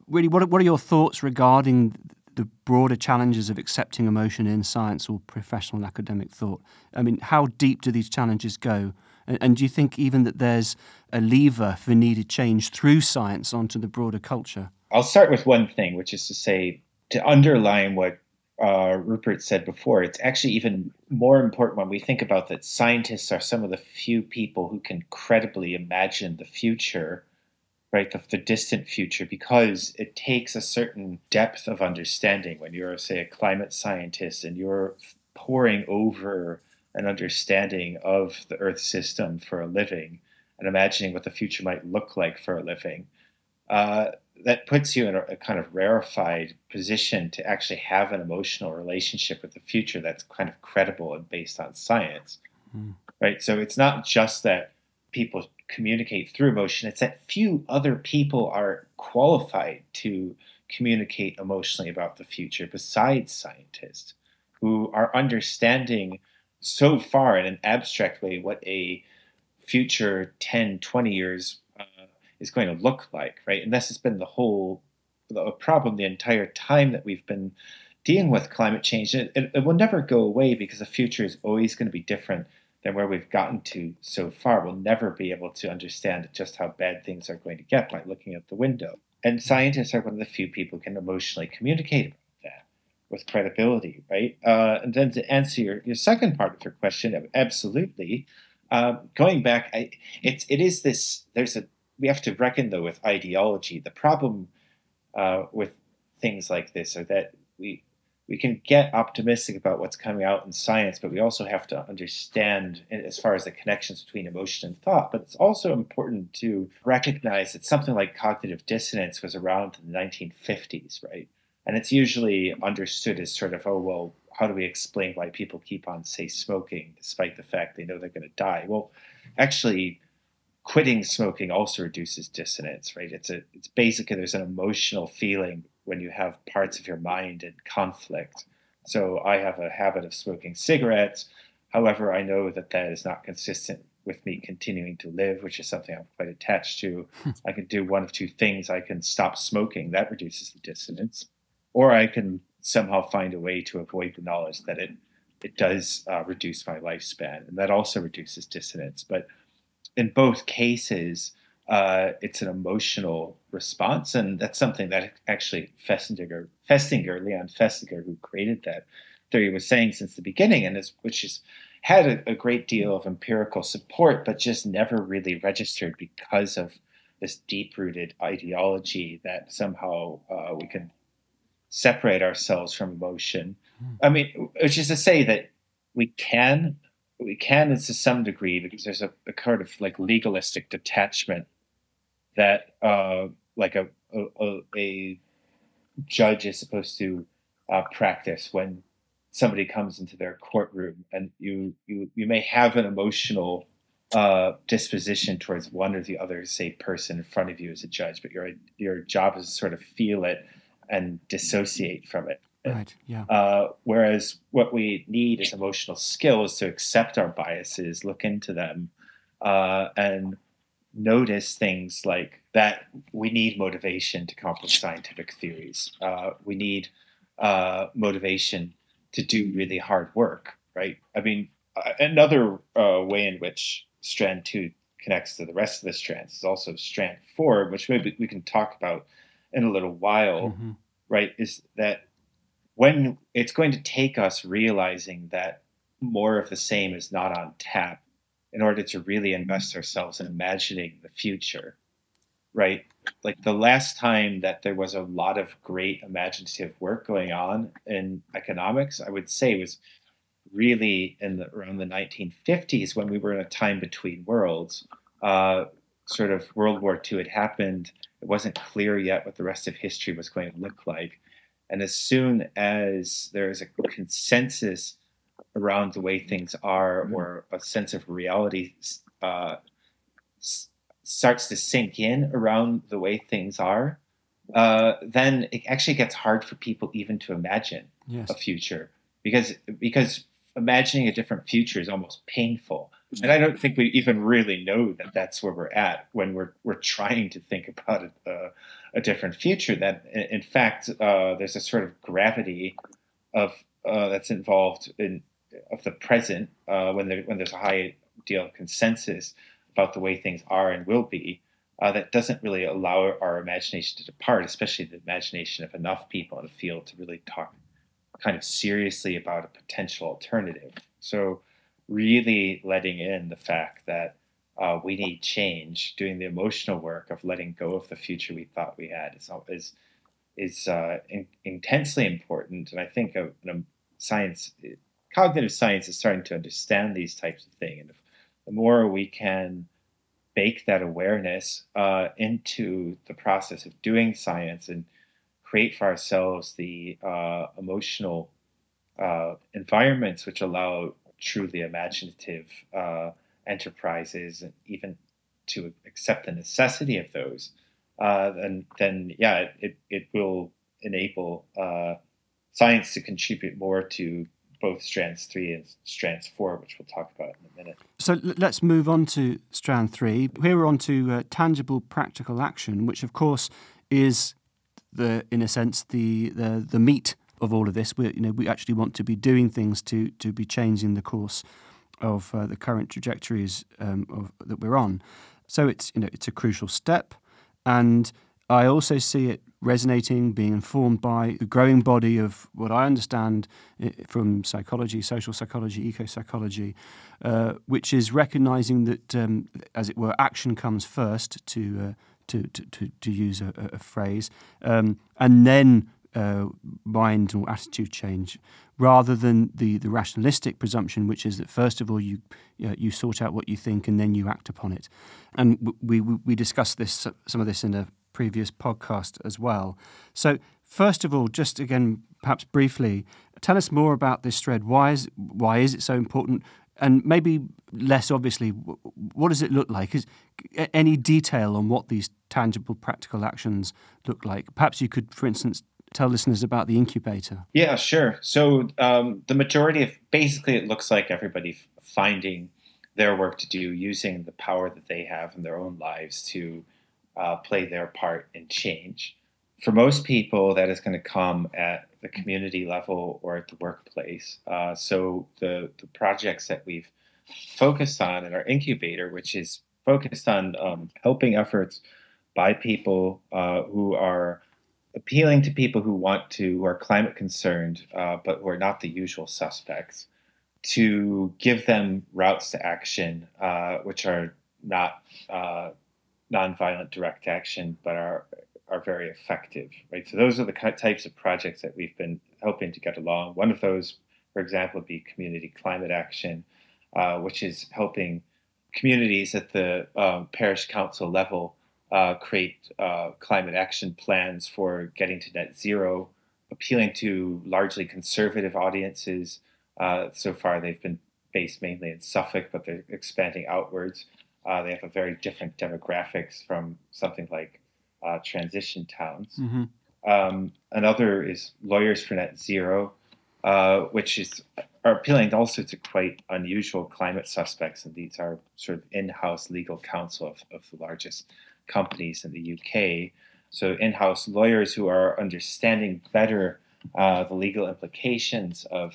really what what are your thoughts regarding the broader challenges of accepting emotion in science or professional and academic thought? I mean, how deep do these challenges go? And, and do you think even that there's a lever for needed change through science onto the broader culture? I'll start with one thing, which is to say, to underline what uh, Rupert said before, it's actually even more important when we think about that scientists are some of the few people who can credibly imagine the future right the, the distant future because it takes a certain depth of understanding when you're say a climate scientist and you're poring over an understanding of the earth system for a living and imagining what the future might look like for a living uh, that puts you in a, a, kind of rarefied position to actually have an emotional relationship with the future that's kind of credible and based on science mm. right so it's not just that people communicate through emotion. It's that few other people are qualified to communicate emotionally about the future besides scientists who are understanding so far in an abstract way what a future 10, 20 years uh, is going to look like, right? And this has been the whole the problem the entire time that we've been dealing with climate change. It, it, it will never go away because the future is always going to be different than where we've gotten to so far. We'll never be able to understand just how bad things are going to get by looking out the window. And scientists are one of the few people who can emotionally communicate about that with credibility, right? Uh, and then to answer your, your second part of your question, absolutely. Uh, going back, I, it's it is this. There's a we have to reckon though with ideology. The problem uh, with things like this are that we we can get optimistic about what's coming out in science, but we also have to understand eh, as far as the connections between emotion and thought. But it's also important to recognize that something like cognitive dissonance was around in the 1950s, right? And it's usually understood as sort of, oh, well, how do we explain why people keep on, say, smoking despite the fact they know they're going to die? Well, actually, quitting smoking also reduces dissonance, right? It's a it's basically there's an emotional feeling when you have parts of your mind in conflict. So I have a habit of smoking cigarettes. However, I know that that is not consistent with me continuing to live, which is something I'm quite attached to. Hmm. I can do one of two things. I can stop smoking, that reduces the dissonance, or I can somehow find a way to avoid the knowledge that it it does uh, reduce my lifespan, and that also reduces dissonance. But in both cases, uh, it's an emotional response, and that's something that actually Festinger, Festinger, Leon Festinger, who created that theory, was saying since the beginning, and is, which has had a, a, great deal of empirical support, but just never really registered because of this deep-rooted ideology that somehow uh, we can separate ourselves from emotion. Mm. I mean, which is to say that we can we can to some degree because there's a, a kind of like legalistic detachment that uh, like a, a, a judge is supposed to uh, practice when somebody comes into their courtroom and you you you may have an emotional uh, disposition towards one or the other say person in front of you as a judge but your your job is to sort of feel it and dissociate from it. Right yeah. Uh, whereas what we need is emotional skills to accept our biases look into them uh, and notice things like that we need motivation to come up with scientific theories. Uh, we need uh, motivation to do really hard work, right? I mean, uh, another uh, way in which strand two connects to the rest of the strands is also strand four, which maybe we can talk about in a little while, mm-hmm. right? Is that when it's going to take us realizing that more of the same is not on tap in order to really invest ourselves in imagining the future, right? Like the last time that there was a lot of great imaginative work going on in economics, I would say was really in the, around the 1950s when we were in a time between worlds. Uh, sort of World War II had happened. It wasn't clear yet what the rest of history was going to look like. And as soon as there is a consensus around the way things are mm-hmm. or a sense of reality uh, s- starts to sink in around the way things are, uh, then it actually gets hard for people even to imagine yes. a future because because imagining a different future is almost painful. And I don't think we even really know that that's where we're at when we're we're trying to think about a, uh, a different future. That in fact, uh, there's a sort of gravity of uh, that's involved in of the present uh, when there when there's a high deal of consensus about the way things are and will be. Uh, that doesn't really allow our imagination to depart, especially the imagination of enough people in the field to really talk kind of seriously about a potential alternative. So, really letting in the fact that uh, we need change, doing the emotional work of letting go of the future we thought we had is is is uh, in, intensely important. And I think you know, science cognitive science is starting to understand these types of things. And the more we can bake that awareness uh, into the process of doing science and create for ourselves the uh, emotional uh, environments which allow truly imaginative uh, enterprises and even to accept the necessity of those, uh, then, then yeah, it, it will enable uh, science to contribute more to both strands three and strands four, which we'll talk about in a minute. So let's move on to strand three. Here we're on to uh, tangible practical action, which of course is the, in a sense, the the, the meat of all of this. We, you know, we actually want to be doing things to to be changing the course of uh, the current trajectories um, of, that we're on. So it's you know it's a crucial step, and I also see it resonating, being informed by the growing body of what I understand from psychology, social psychology, eco psychology, uh, which is recognizing that, um, as it were, action comes first, to, uh, to, to, to, to, use a, a phrase, um, and then uh, mind or attitude change, rather than the, the rationalistic presumption, which is that first of all you you sort out what you think and then you act upon it. And we, we, we discussed this some of this in a previous podcast as well. So, first of all, just again, perhaps briefly, tell us more about this thread. Why is why is it so important? And maybe less obviously, what does it look like? Is any detail on what these tangible, practical actions look like? Perhaps you could, for instance, tell listeners about the incubator. Yeah, sure. So um, the majority of basically, it looks like everybody finding their work to do using the power that they have in their own lives to uh, play their part in change. For most people, that is going to come at the community level or at the workplace. Uh, so the, the projects that we've focused on in our incubator, which is focused on um, helping efforts by people uh, who are appealing to people who want to, who are climate concerned, uh, but who are not the usual suspects, to give them routes to action, uh, which are not uh, nonviolent direct action, but are are very effective, right? So those are the types of projects that we've been helping to get along. One of those, for example, would be community climate action, uh, which is helping communities at the um, parish council level uh, create uh, climate action plans for getting to net zero, appealing to largely conservative audiences. Uh, so far, they've been based mainly in Suffolk, but they're expanding outwards. Uh, they have a very different demographics from something like uh, transition towns. Mm-hmm. Um, another is Lawyers for Net Zero, uh, which is are appealing also to quite unusual climate suspects, and these are sort of in-house legal counsel of, of the largest companies in the UK. So in-house lawyers who are understanding better uh, the legal implications of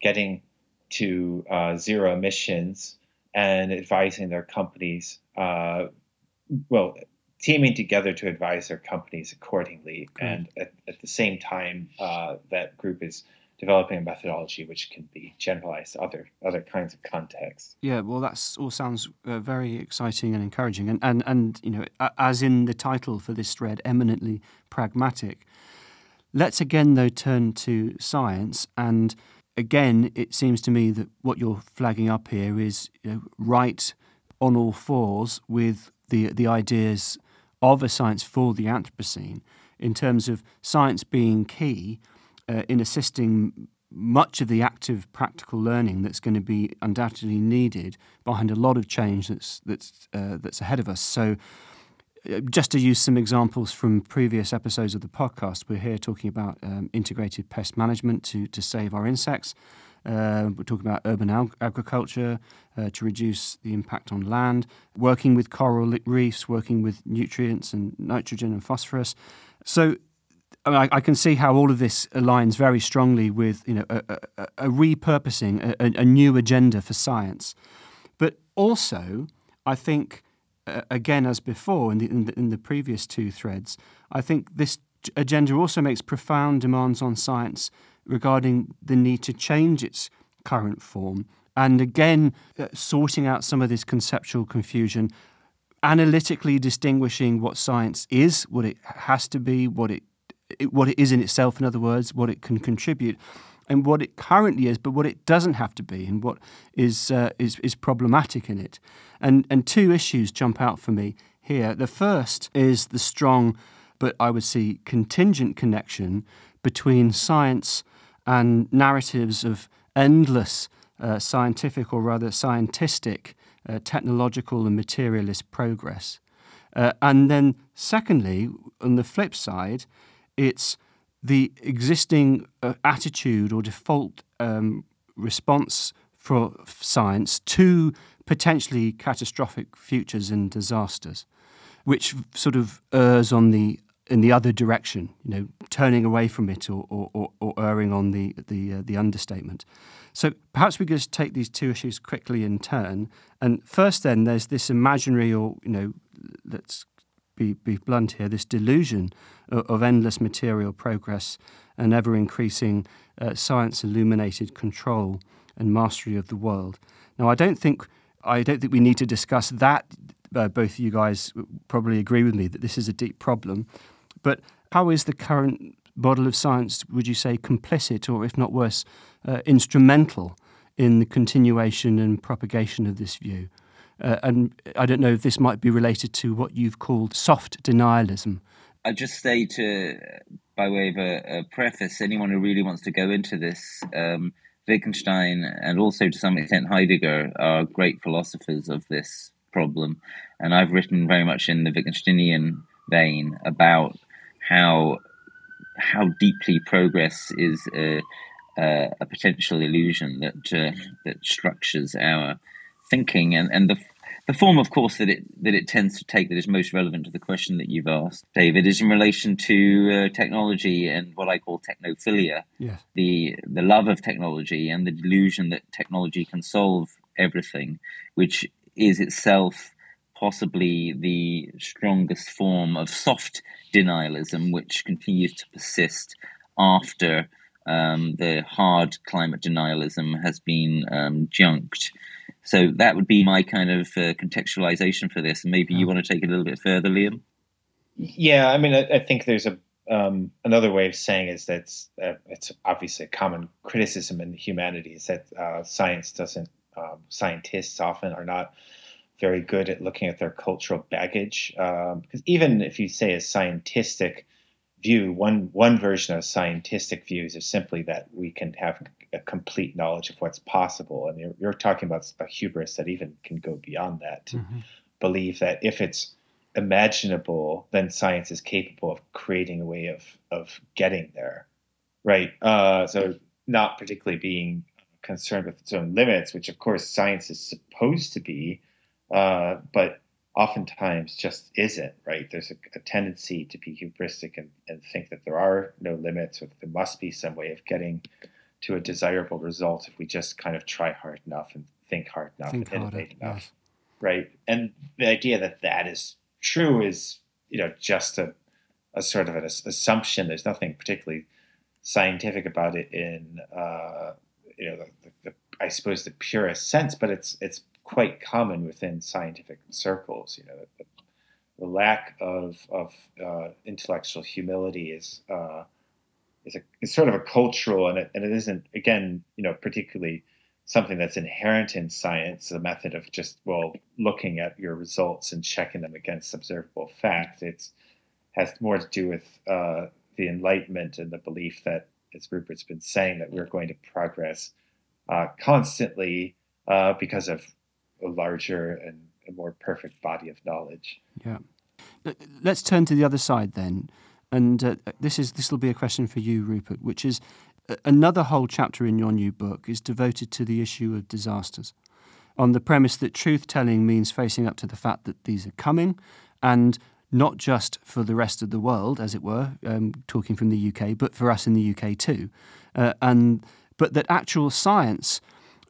getting to uh, zero emissions and advising their companies, uh, well, teaming together to advise their companies accordingly. And at, at, the same time, uh, that group is developing a methodology which can be generalized to other other kinds of contexts. Yeah, well, that all sounds uh, very exciting and encouraging, and and and you know, as in the title for this thread, eminently pragmatic. Let's again though turn to science and again, it seems to me that what you're flagging up here is you know, right on all fours with the the ideas of a science for the Anthropocene in terms of science being key uh, in assisting much of the active practical learning that's going to be undoubtedly needed behind a lot of change that's that's uh, that's ahead of us. So just to use some examples from previous episodes of the podcast, we're here talking about um, integrated pest management to, to save our insects. Uh, we're talking about urban ag- agriculture uh, to reduce the impact on land, working with coral reefs, working with nutrients and nitrogen and phosphorus. So I, mean, I, I, can see how all of this aligns very strongly with you know a, a, a repurposing, a, a, new agenda for science. But also, I think again, as before in the, in the, in the previous two threads, I think this agenda also makes profound demands on science regarding the need to change its current form. And again, uh, sorting out some of this conceptual confusion, analytically distinguishing what science is, what it has to be, what it, it what it is in itself, in other words, what it can contribute, and what it currently is, but what it doesn't have to be, and what is uh, is, is problematic in it. And and two issues jump out for me here. The first is the strong, but I would say contingent connection between science and narratives of endless uh, scientific, or rather scientistic, uh, technological and materialist progress. Uh, and then, secondly, on the flip side, it's the existing uh, attitude or default um, response for science to potentially catastrophic futures and disasters, which sort of errs on the in the other direction, you know, turning away from it or, or, or erring on the the, uh, the understatement. So perhaps we could just take these two issues quickly in turn. And first, then, there's this imaginary, or you know, let's be, be blunt here, this delusion of, of endless material progress and ever increasing uh, science illuminated control and mastery of the world. Now, I don't think I don't think we need to discuss that. Uh, both of you guys probably agree with me that this is a deep problem. But how is the current model of science, would you say, complicit or, if not worse, uh, instrumental in the continuation and propagation of this view? Uh, and I don't know if this might be related to what you've called soft denialism. I just say to, by way of a, a, preface, anyone who really wants to go into this, um, Wittgenstein and also to some extent Heidegger are great philosophers of this problem. And I've written very much in the Wittgensteinian vein about how how deeply progress is a, a, a potential illusion that uh, that structures our thinking and, and the the form, of course, that it that it tends to take that is most relevant to the question that you've asked, David, is in relation to uh, technology and what I call technophilia. Yes. The the love of technology and the delusion that technology can solve everything, which is itself possibly the strongest form of soft denialism, which continues to persist after um, the hard climate denialism has been um, junked. So that would be my kind of uh, contextualization for this. And maybe you want to take it a little bit further, Liam. Yeah, I mean, I, I think there's a um, another way of saying is that it's, uh, it's obviously a common criticism in humanity is that uh, science doesn't um, scientists often are not very good at looking at their cultural baggage um, because even if you say a scientific view, one one version of scientific views is simply that we can have a complete knowledge of what's possible. And you're, you're talking about a hubris that even can go beyond that to mm-hmm. believe that if it's imaginable, then science is capable of creating a way of of getting there, right? Uh, so not particularly being concerned with its own limits, which of course science is supposed to be, uh, but oftentimes just isn't, right? There's a, a tendency to be hubristic and, and, think that there are no limits or that there must be some way of getting to a desirable result if we just kind of try hard enough and think hard enough think and innovate harder, enough, yes. right? And the idea that that is true is, you know, just a, a sort of an assumption. There's nothing particularly scientific about it in, uh, you know, the, the, I suppose the purest sense, but it's it's quite common within scientific circles. You know, the, the lack of of uh, intellectual humility is uh, is a is sort of a cultural, and it, and it isn't again, you know, particularly something that's inherent in science. The method of just well looking at your results and checking them against observable fact. It's has more to do with uh, the enlightenment and the belief that, as Rupert's been saying, that we're going to progress uh, constantly uh, because of a larger and a more perfect body of knowledge. Yeah. Let's turn to the other side then. And uh, this is this will be a question for you, Rupert, which is another whole chapter in your new book is devoted to the issue of disasters, on the premise that truth telling means facing up to the fact that these are coming, and not just for the rest of the world, as it were, um, talking from the UK, but for us in the UK too, uh, and but that actual science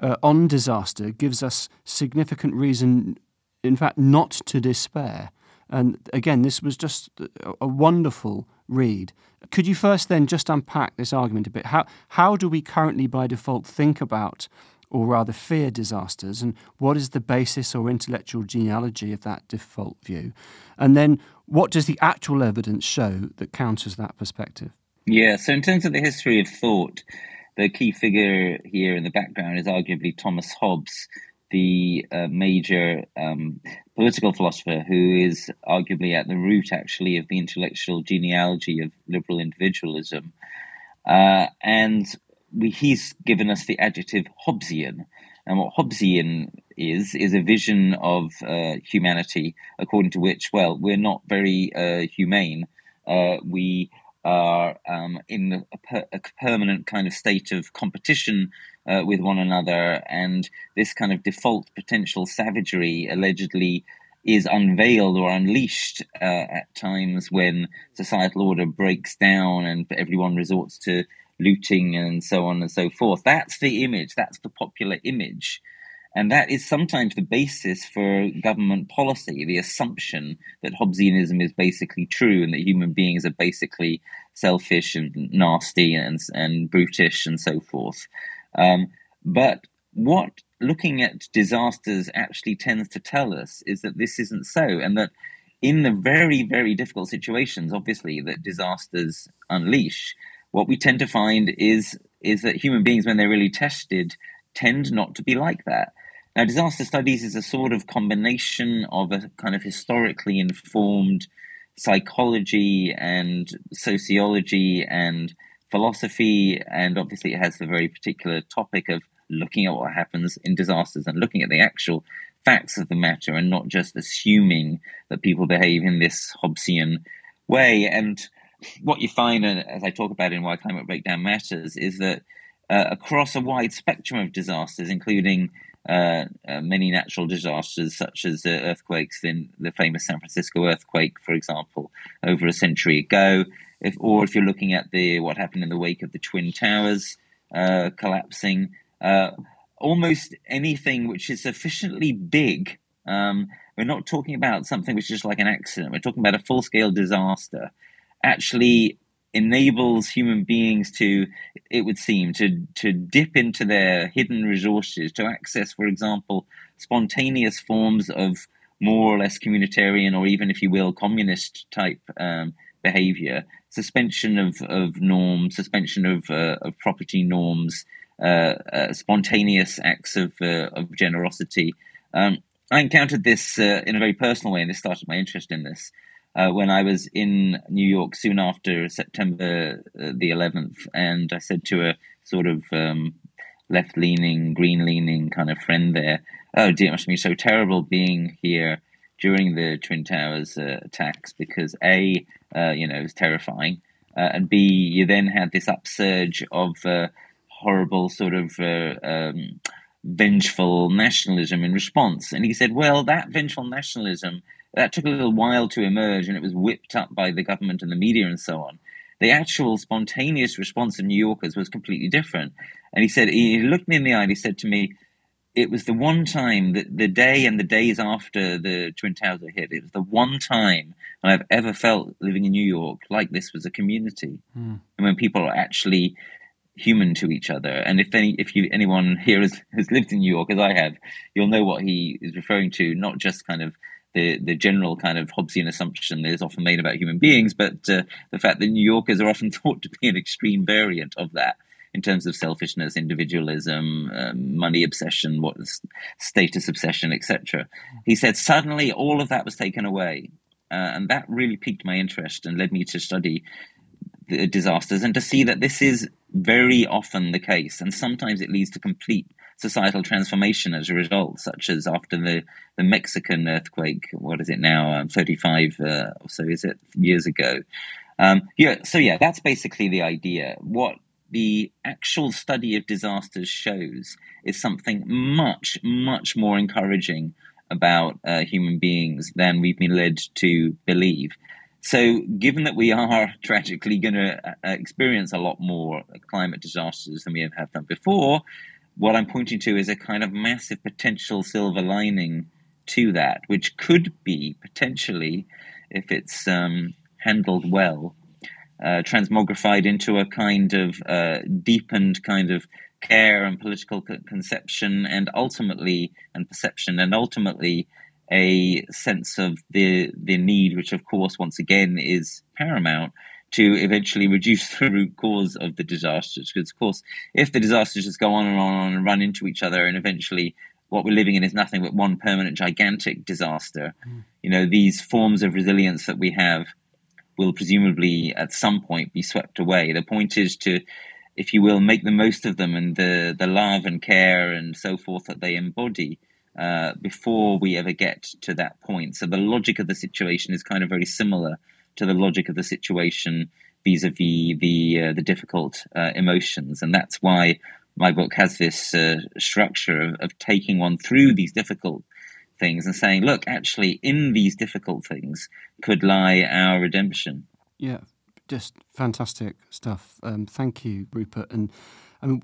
uh, on disaster gives us significant reason, in fact, not to despair. And again, this was just a wonderful read. Could you first then just unpack this argument a bit? How, how do we currently, by default, think about, or rather fear disasters, and what is the basis or intellectual genealogy of that default view? And then what does the actual evidence show that counters that perspective? Yeah, so in terms of the history of thought, the key figure here in the background is arguably Thomas Hobbes, the uh, major um, political philosopher who is arguably at the root, actually, of the intellectual genealogy of liberal individualism. Uh, and we, he's given us the adjective Hobbesian. And what Hobbesian is, is a vision of uh, humanity according to which, well, we're not very uh, humane. Uh, we are um, in a, per- a, permanent kind of state of competition uh, with one another, and this kind of default potential savagery allegedly is unveiled or unleashed uh, at times when societal order breaks down and everyone resorts to looting and so on and so forth. That's the image, that's the popular image. And that is sometimes the basis for government policy, the assumption that Hobbesianism is basically true and that human beings are basically selfish and nasty and, and brutish and so forth. Um, but what looking at disasters actually tends to tell us is that this isn't so, and that in the very, very difficult situations, obviously, that disasters unleash, what we tend to find is is that human beings, when they're really tested, tend not to be like that. Now, disaster studies is a sort of combination of a kind of historically informed psychology and sociology and philosophy, and obviously it has the very particular topic of looking at what happens in disasters and looking at the actual facts of the matter and not just assuming that people behave in this Hobbesian way. And what you find, as I talk about in Why Climate Breakdown Matters, is that uh, across a wide spectrum of disasters, including uh, uh, many natural disasters, such as uh, earthquakes, in the famous San Francisco earthquake, for example, over a century ago. If, or if you're looking at the what happened in the wake of the Twin Towers uh, collapsing, almost anything which is sufficiently big. Um, we're not talking about something which is just like an accident. We're talking about a full-scale disaster. Actually, enables human beings to, it would seem, to, to dip into their hidden resources, to access, for example, spontaneous forms of more or less communitarian or even, if you will, communist type um, behavior, suspension of, of norms, suspension of, uh, of property norms, uh, uh, spontaneous acts of, uh, of generosity. Um, I encountered this uh, in a very personal way, and this started my interest in this uh, when I was in New York soon after September uh, the 11th, and I said to a sort of um, left leaning, green leaning kind of friend there, "Oh dear, it must be so terrible being here." During the Twin Towers uh, attacks, because a, uh, you know, it was terrifying, uh, and b, you then had this upsurge of uh, horrible sort of um, vengeful nationalism in response. And he said, well, that vengeful nationalism that took a little while to emerge and it was whipped up by the government and the media and so on. The actual spontaneous response of New Yorkers was completely different. And he said, he looked me in the eye and he said to me, it was the one time that the day and the days after the Twin Towers were hit, it was the one time I've ever felt living in New York like this was a community. Mm. And when people are actually human to each other. And if any, if you anyone here has, has lived in New York as I have, you'll know what he is referring to. Not just kind of the, the general kind of Hobbesian assumption that is often made about human beings, but uh, the fact that New Yorkers are often thought to be an extreme variant of that in terms of selfishness, individualism, um, money obsession, what status obsession, etc. He said suddenly all of that was taken away, uh, and that really piqued my interest and led me to study the disasters and to see that this is very often the case, and sometimes it leads to complete societal transformation as a result, such as after the, the Mexican earthquake, what is it now, um, 35 uh, or so is it, years ago. Um, yeah, so yeah, that's basically the idea. What the actual study of disasters shows is something much, much more encouraging about uh, human beings than we've been led to believe. So, given that we are tragically going to uh, experience a lot more climate disasters than we have done before, what I'm pointing to is a kind of massive potential silver lining to that, which could be potentially, if it's um, handled well, uh, transmogrified into a kind of uh, deepened kind of care and political conception, and ultimately and perception, and ultimately a sense of the the need, which of course once again is paramount to eventually reduce the root cause of the disasters. Because, of course, if the disasters just go on and on and run into each other, and eventually what we're living in is nothing but one permanent, gigantic disaster, mm. you know, these forms of resilience that we have will presumably at some point be swept away. The point is to, if you will, make the most of them and the, the love and care and so forth that they embody. Uh, before we ever get to that point. So the logic of the situation is kind of very similar to the logic of the situation vis-a-vis the uh, the difficult uh, emotions, and that's why my book has this uh, structure of, of, taking one through these difficult things and saying, look, actually, in these difficult things could lie our redemption. Yeah, just fantastic stuff. Um, thank you, Rupert. And I mean,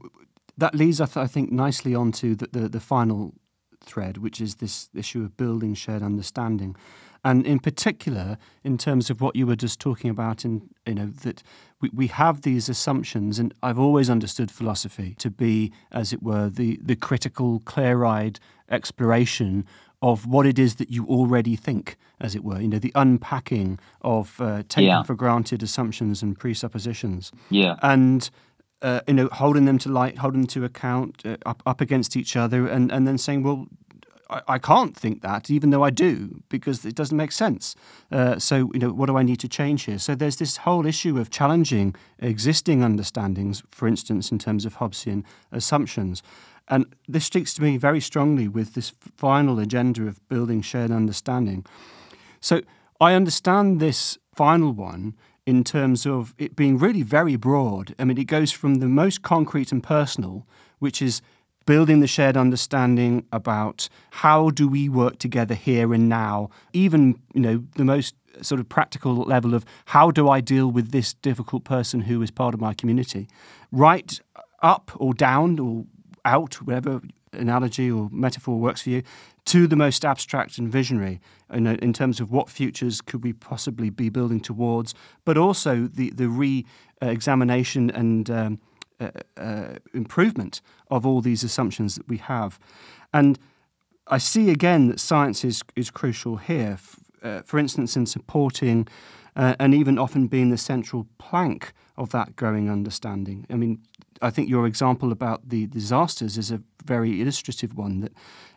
that leads, I, I think, nicely onto the, the, the final thread, which is this issue of building shared understanding. And in particular, in terms of what you were just talking about, in you know that we, we have these assumptions, and I've always understood philosophy to be, as it were, the the critical, clear-eyed exploration of what it is that you already think, as it were. You know, the unpacking of uh, taking yeah. for granted assumptions and presuppositions. Yeah. And uh, you know, holding them to light, holding them to account, uh, up up against each other, and and then saying, well, I, I can't think that, even though I do, because it doesn't make sense. Uh, so, you know, what do I need to change here? So there's this whole issue of challenging existing understandings, for instance, in terms of Hobbesian assumptions. And this speaks to me very strongly with this final agenda of building shared understanding. So I understand this final one in terms of it being really very broad. I mean, it goes from the most concrete and personal, which is building the shared understanding about how do we work together here and now, even, you know, the most sort of practical level of how do I deal with this difficult person who is part of my community, right up or down or out, whatever analogy or metaphor works for you, to the most abstract and visionary in, in terms of what futures could we possibly be building towards, but also the, the re examination and um, uh, uh, improvement of all these assumptions that we have. And I see again that science is, is crucial here, f- uh, for instance, in supporting uh, and even often being the central plank of that growing understanding. I mean, I think your example about the disasters is a very illustrative one that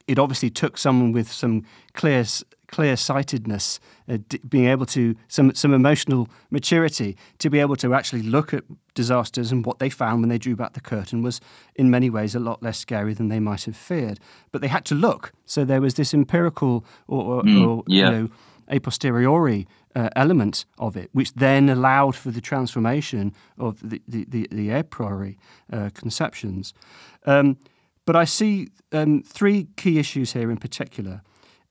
it obviously took someone with some clear clear sightedness, uh, d- being able to some some emotional maturity to be able to actually look at disasters and what they found when they drew back the curtain was in many ways a lot less scary than they might have feared. But they had to look, so there was this empirical or, or, mm, or yeah. you know a posteriori uh, element of it, which then allowed for the transformation of the, the, the, the a priori uh, conceptions. Um, but I see um, three key issues here in particular.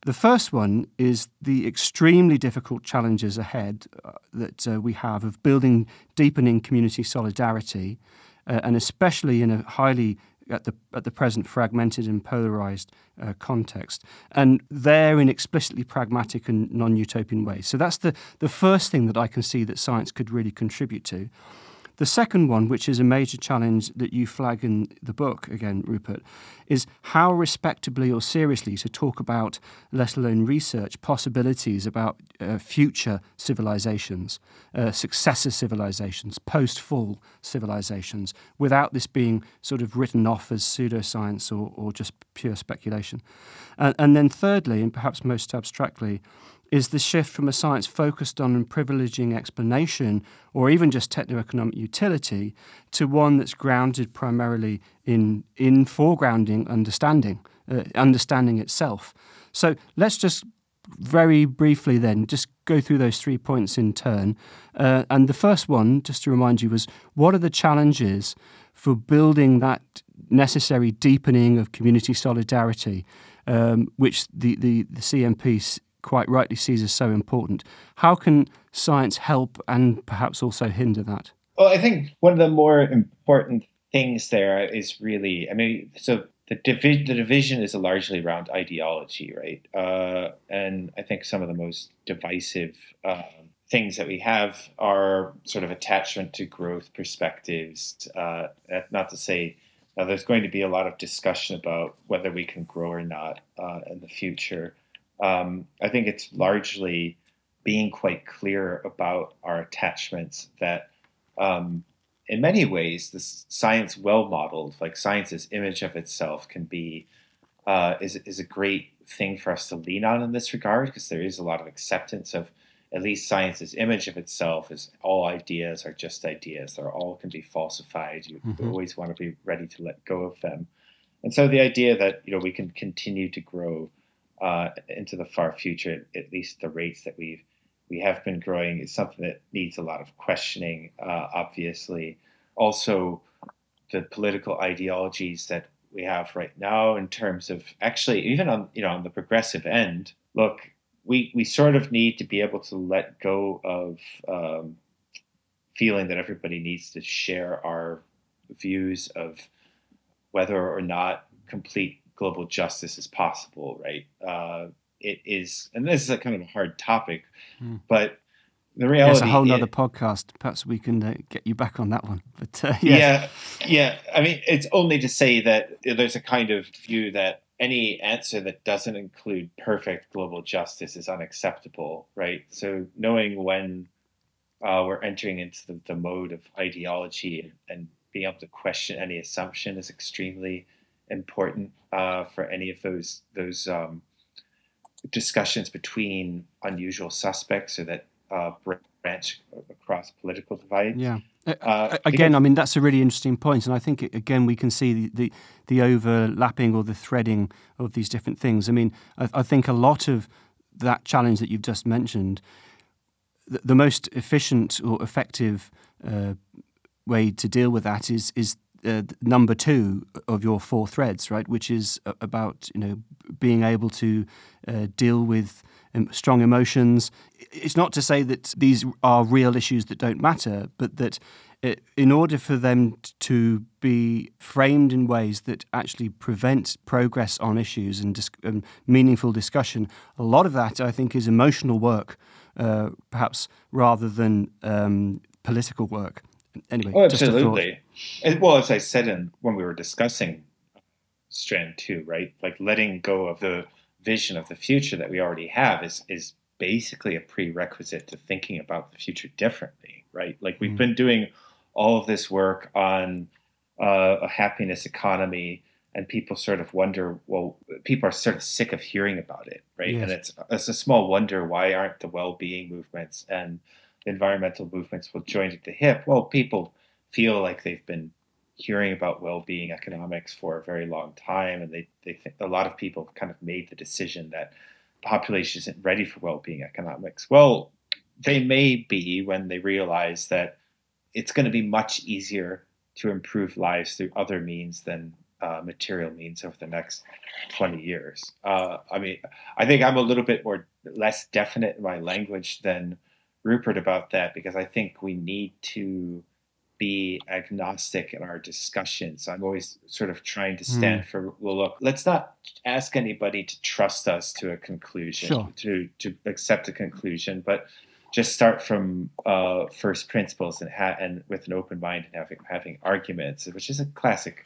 The first one is the extremely difficult challenges ahead uh, that uh, we have of building, deepening community solidarity, uh, and especially in a highly at the at the present fragmented and polarized uh, context, and there in explicitly pragmatic and non-utopian ways. So that's the the first thing that I can see that science could really contribute to. The second one, which is a major challenge that you flag in the book, again, Rupert, is how respectably or seriously to talk about, let alone research, possibilities about uh, future civilizations, uh, successor civilizations, post fall civilizations, without this being sort of written off as pseudoscience or, or just pure speculation. And, and then, thirdly, and perhaps most abstractly, is the shift from a science focused on privileging explanation or even just techno-economic utility to one that's grounded primarily in in foregrounding understanding, uh, understanding itself. So let's just very briefly then just go through those three points in turn. Uh, and the first one, just to remind you, was what are the challenges for building that necessary deepening of community solidarity, um, which the, the, the CMP quite rightly sees as so important. How can science help and perhaps also hinder that? Well, I think one of the more important things there is really, I mean, so the, divi- the division is largely around ideology, right? Uh, and I think some of the most divisive uh, things that we have are sort of attachment to growth perspectives. Uh, not to say now, there's going to be a lot of discussion about whether we can grow or not uh, in the future um, I think it's largely being quite clear about our attachments that um, in many ways this science well modeled like science's image of itself can be uh, is, is a great thing for us to lean on in this regard because there is a lot of acceptance of at least science's image of itself is all ideas are just ideas. They're all can be falsified. You mm-hmm. always want to be ready to let go of them. And so the idea that you know we can continue to grow uh, into the far future, at least the rates that we've we have been growing is something that needs a lot of questioning. Uh, obviously, also the political ideologies that we have right now in terms of actually even on you know on the progressive end. Look, we we sort of need to be able to let go of um, feeling that everybody needs to share our views of whether or not complete global justice is possible. Right? Uh, it is, and this is a kind of a hard topic, mm. but the reality. It's a whole other podcast. Perhaps we can uh, get you back on that one. But uh, yeah, yeah. I mean, it's only to say that there's a kind of view that any answer that doesn't include perfect global justice is unacceptable, right? So knowing when uh, we're entering into the, the mode of ideology and, and, being able to question any assumption is extremely important uh, for any of those those um, discussions between unusual suspects or that uh, branch across political divides. Yeah. Uh, again, I mean that's a really interesting point, and I think again we can see the, the, the overlapping or the threading of these different things. I mean, I, I think a lot of that challenge that you've just mentioned, the, the most efficient or effective uh, way to deal with that is is uh, number two of your four threads, right? Which is about you know being able to uh, deal with strong emotions. It's not to say that these are real issues that don't matter, but that it, in order for them to be framed in ways that actually prevent progress on issues and, dis- and meaningful discussion, a lot of that I think is emotional work, uh, perhaps rather than um, political work. Anyway, oh, absolutely. Well, as I said in, when we were discussing Strand Two, right? Like letting go of the vision of the future that we already have is is basically a prerequisite to thinking about the future differently, right? Like we've mm-hmm. been doing all of this work on uh, a happiness economy, and people sort of wonder, well, people are sort of sick of hearing about it, right? Yes. And it's it's a small wonder why aren't the well-being movements and the environmental movements will join at the hip? Well, people feel like they've been hearing about well-being economics for a very long time, and they they think a lot of people have kind of made the decision that the population isn't ready for well-being economics. Well, they may be when they realize that it's going to be much easier to improve lives through other means than uh, material means over the next 20 years. Uh, I mean, I think I'm a little bit more less definite in my language than Rupert about that because I think we need to be agnostic in our discussions. I'm always sort of trying to stand mm. for well, look, let's not ask anybody to trust us to a conclusion, sure. to to accept a conclusion, but just start from uh, first principles and ha- and with an open mind and having having arguments, which is a classic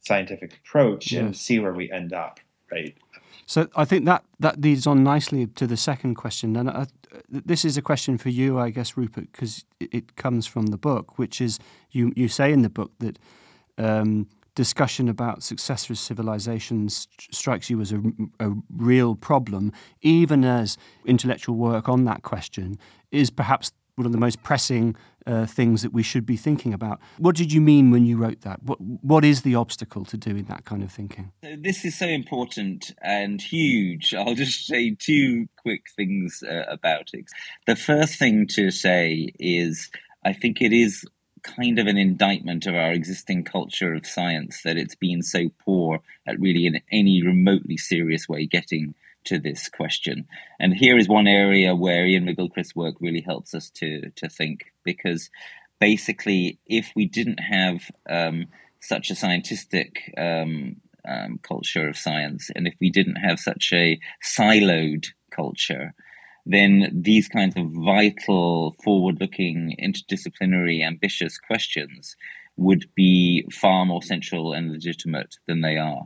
scientific approach, yes. and see where we end up. Right. So I think that that leads on nicely to the second question, and I, this is a question for you, I guess, Rupert, because it comes from the book, which is you you say in the book that um, discussion about successor civilizations strikes you as a, a real problem, even as intellectual work on that question is perhaps one of the most pressing uh, things that we should be thinking about. What did you mean when you wrote that? What what is the obstacle to doing that kind of thinking? This is so important and huge. I'll just say two quick things uh, about it. The first thing to say is I think it is kind of an indictment of our existing culture of science that it's been so poor at really in any remotely serious way getting to this question. And here is one area where Iain McGilchrist's work really helps us to to think because basically, if we didn't have um, such a scientific um, um, culture of science, and if we didn't have such a siloed culture, then these kinds of vital, forward-looking, interdisciplinary, ambitious questions would be far more central and legitimate than they are.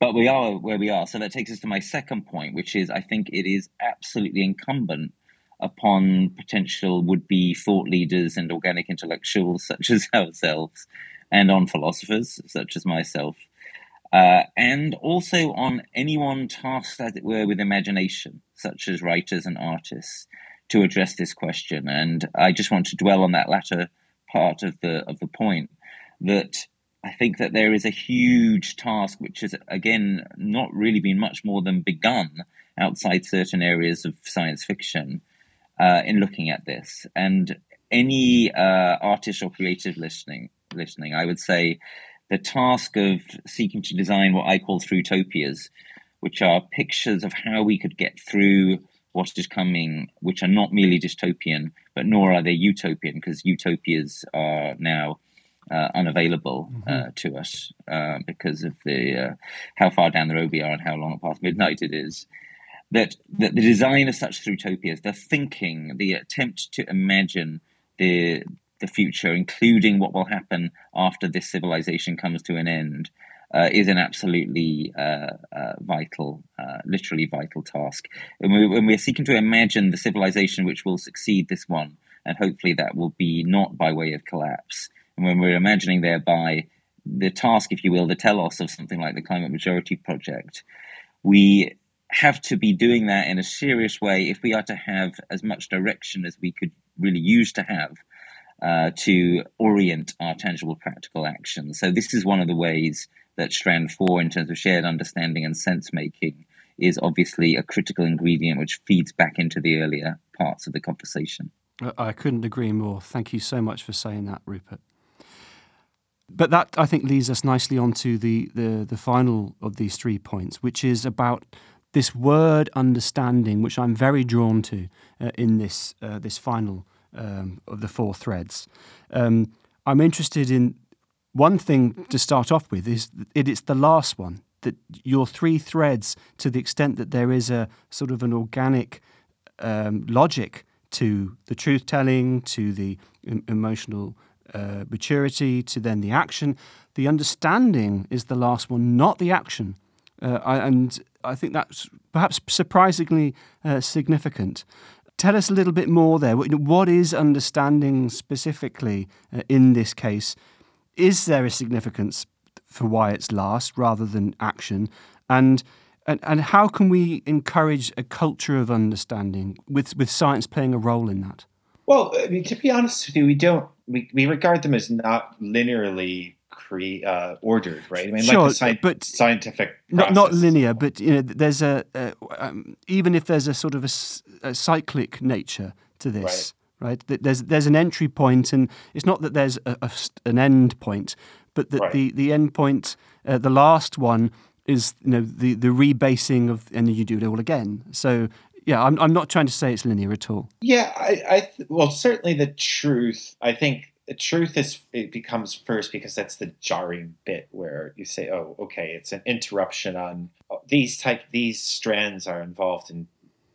But we are where we are. So that takes us to my second point, which is I think it is absolutely incumbent upon potential would be thought leaders and organic intellectuals such as ourselves, and on philosophers such as myself, uh, and also on anyone tasked, as it were, with imagination, such as writers and artists, to address this question. And I just want to dwell on that latter part of the of the point that I think that there is a huge task which has, again, not really been much more than begun outside certain areas of science fiction uh, in looking at this. And any uh, artist or creative listening, listening, I would say, the task of seeking to design what I call throughtopias, which are pictures of how we could get through what is coming, which are not merely dystopian, but nor are they utopian, because utopias are now uh, unavailable uh, mm-hmm. to us uh, because of the uh, how far down the road we are and how long past midnight it is. That, that the design of such utopias, the thinking, the attempt to imagine the the future, including what will happen after this civilization comes to an end, uh, is an absolutely uh, uh, vital, uh, literally vital task. And we, when we're seeking to imagine the civilization which will succeed this one, and hopefully that will be not by way of collapse, and when we're imagining thereby the task, if you will, the telos of something like the Climate Majority Project, we have to be doing that in a serious way if we are to have as much direction as we could really use to have uh, to orient our tangible practical action. So, this is one of the ways that Strand 4, in terms of shared understanding and sense making, is obviously a critical ingredient which feeds back into the earlier parts of the conversation. I couldn't agree more. Thank you so much for saying that, Rupert. But that, I think, leads us nicely on to the, the, the final of these three points, which is about this word understanding, which I'm very drawn to uh, in this, uh, this final um, of the four threads. Um, I'm interested in one thing to start off with is it, it's the last one that your three threads, to the extent that there is a sort of an organic um, logic to the truth telling, to the emotional uh, maturity, to then the action. The understanding is the last one, not the action. Uh, I, and I think that's perhaps surprisingly uh, significant. Tell us a little bit more there. What is understanding specifically uh, in this case? Is there a significance for why it's last rather than action? And, and, and how can we encourage a culture of understanding with, with science playing a role in that? Well, I mean, to be honest with you, we don't we, we regard them as not linearly cre- uh, ordered, right? I mean, sure, like the sci- but scientific not, not linear, but you know, there's a um, even if there's a sort of a, a cyclic nature to this, right. right? There's there's an entry point, and it's not that there's a, a, an end point, but that right. the the end point, uh, the last one is you know the the rebasing of, and you do it all again. So yeah, I'm I'm not trying to say it's linear at all. Yeah, I, I well certainly the truth. I think the truth is it becomes first because that's the jarring bit where you say, oh, okay, it's an interruption on oh, these type these strands are involved in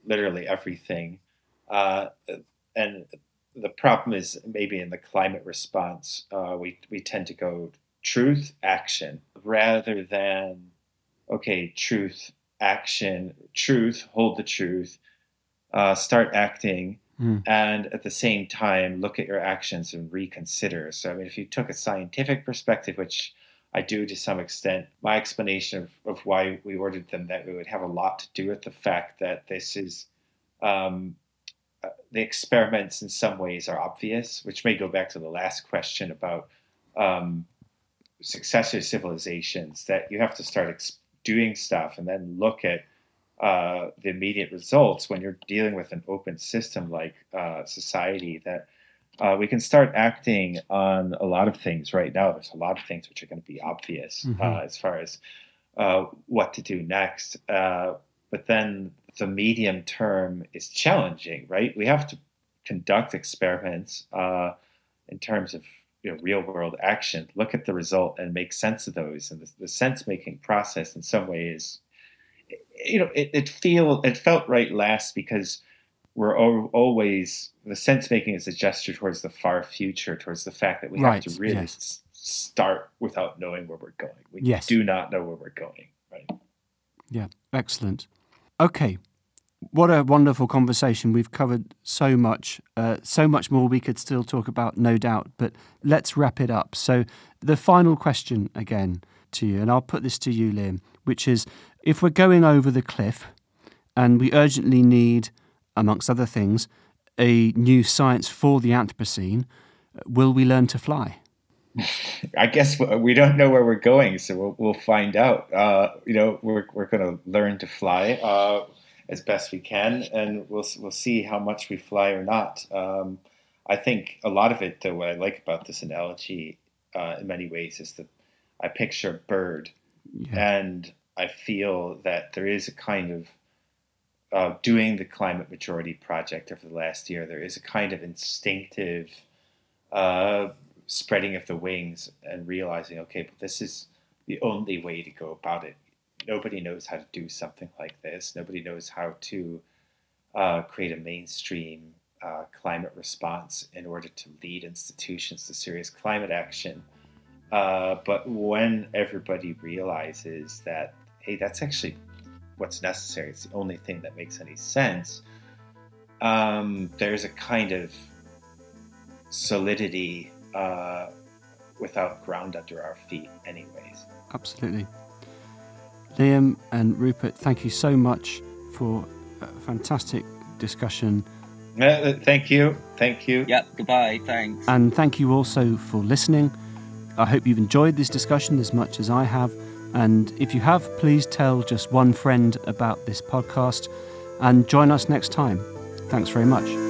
literally everything, uh, and the problem is maybe in the climate response uh, we we tend to go truth action rather than okay truth action truth hold the truth uh, start acting mm. and at the same time look at your actions and reconsider. So, I mean, if you took a scientific perspective, which I do to some extent, my explanation of, of why we ordered them that it would have a lot to do with the fact that this is um, uh, the experiments in some ways are obvious, which may go back to the last question about um, successor civilizations, that you have to start ex- doing stuff and then look at uh, the immediate results when you're dealing with an open system like uh, society that uh, we can start acting on a lot of things right now. There's a lot of things which are going to be obvious mm-hmm. Uh, as far as uh, what to do next. Uh, but then the medium term is challenging, right? We have to conduct experiments in terms of you know, real world action, look at the result and make sense of those. And the, the sense making process in some ways you know, it, it feel it felt right last because we're always the sense making is a gesture towards the far future, towards the fact that we right. have to really yes. start without knowing where we're going. We yes. do not know where we're going. Right. Yeah. Excellent. Okay. What a wonderful conversation. We've covered so much, uh, so much more we could still talk about, no doubt. But let's wrap it up. So, the final question again to you, and I'll put this to you, Liam, which is if we're going over the cliff and we urgently need, amongst other things, a new science for the Anthropocene, will we learn to fly? I guess we don't know where we're going, so we'll, we'll find out. Uh, you know, we're, we're going to learn to fly uh, as best we can, and we'll we'll see how much we fly or not. Um, I think a lot of it, though, what I like about this analogy, uh, in many ways, is that I picture a bird, Yeah. and I feel that there is a kind of uh, doing the climate majority project over the last year. There is a kind of instinctive uh, spreading of the wings and realizing, okay, but this is the only way to go about it. Nobody knows how to do something like this. Nobody knows how to uh, create a mainstream uh, climate response in order to lead institutions to serious climate action. Uh, but when everybody realizes that, hey, that's actually what's necessary, it's the only thing that makes any sense, um, there's a kind of solidity uh, without ground under our feet, anyways. Absolutely. Liam and Rupert, thank you so much for a fantastic discussion. Uh, thank you. Thank you. Yeah, goodbye, thanks. And thank you also for listening. I hope you've enjoyed this discussion as much as I have. And if you have, please tell just one friend about this podcast and join us next time. Thanks very much.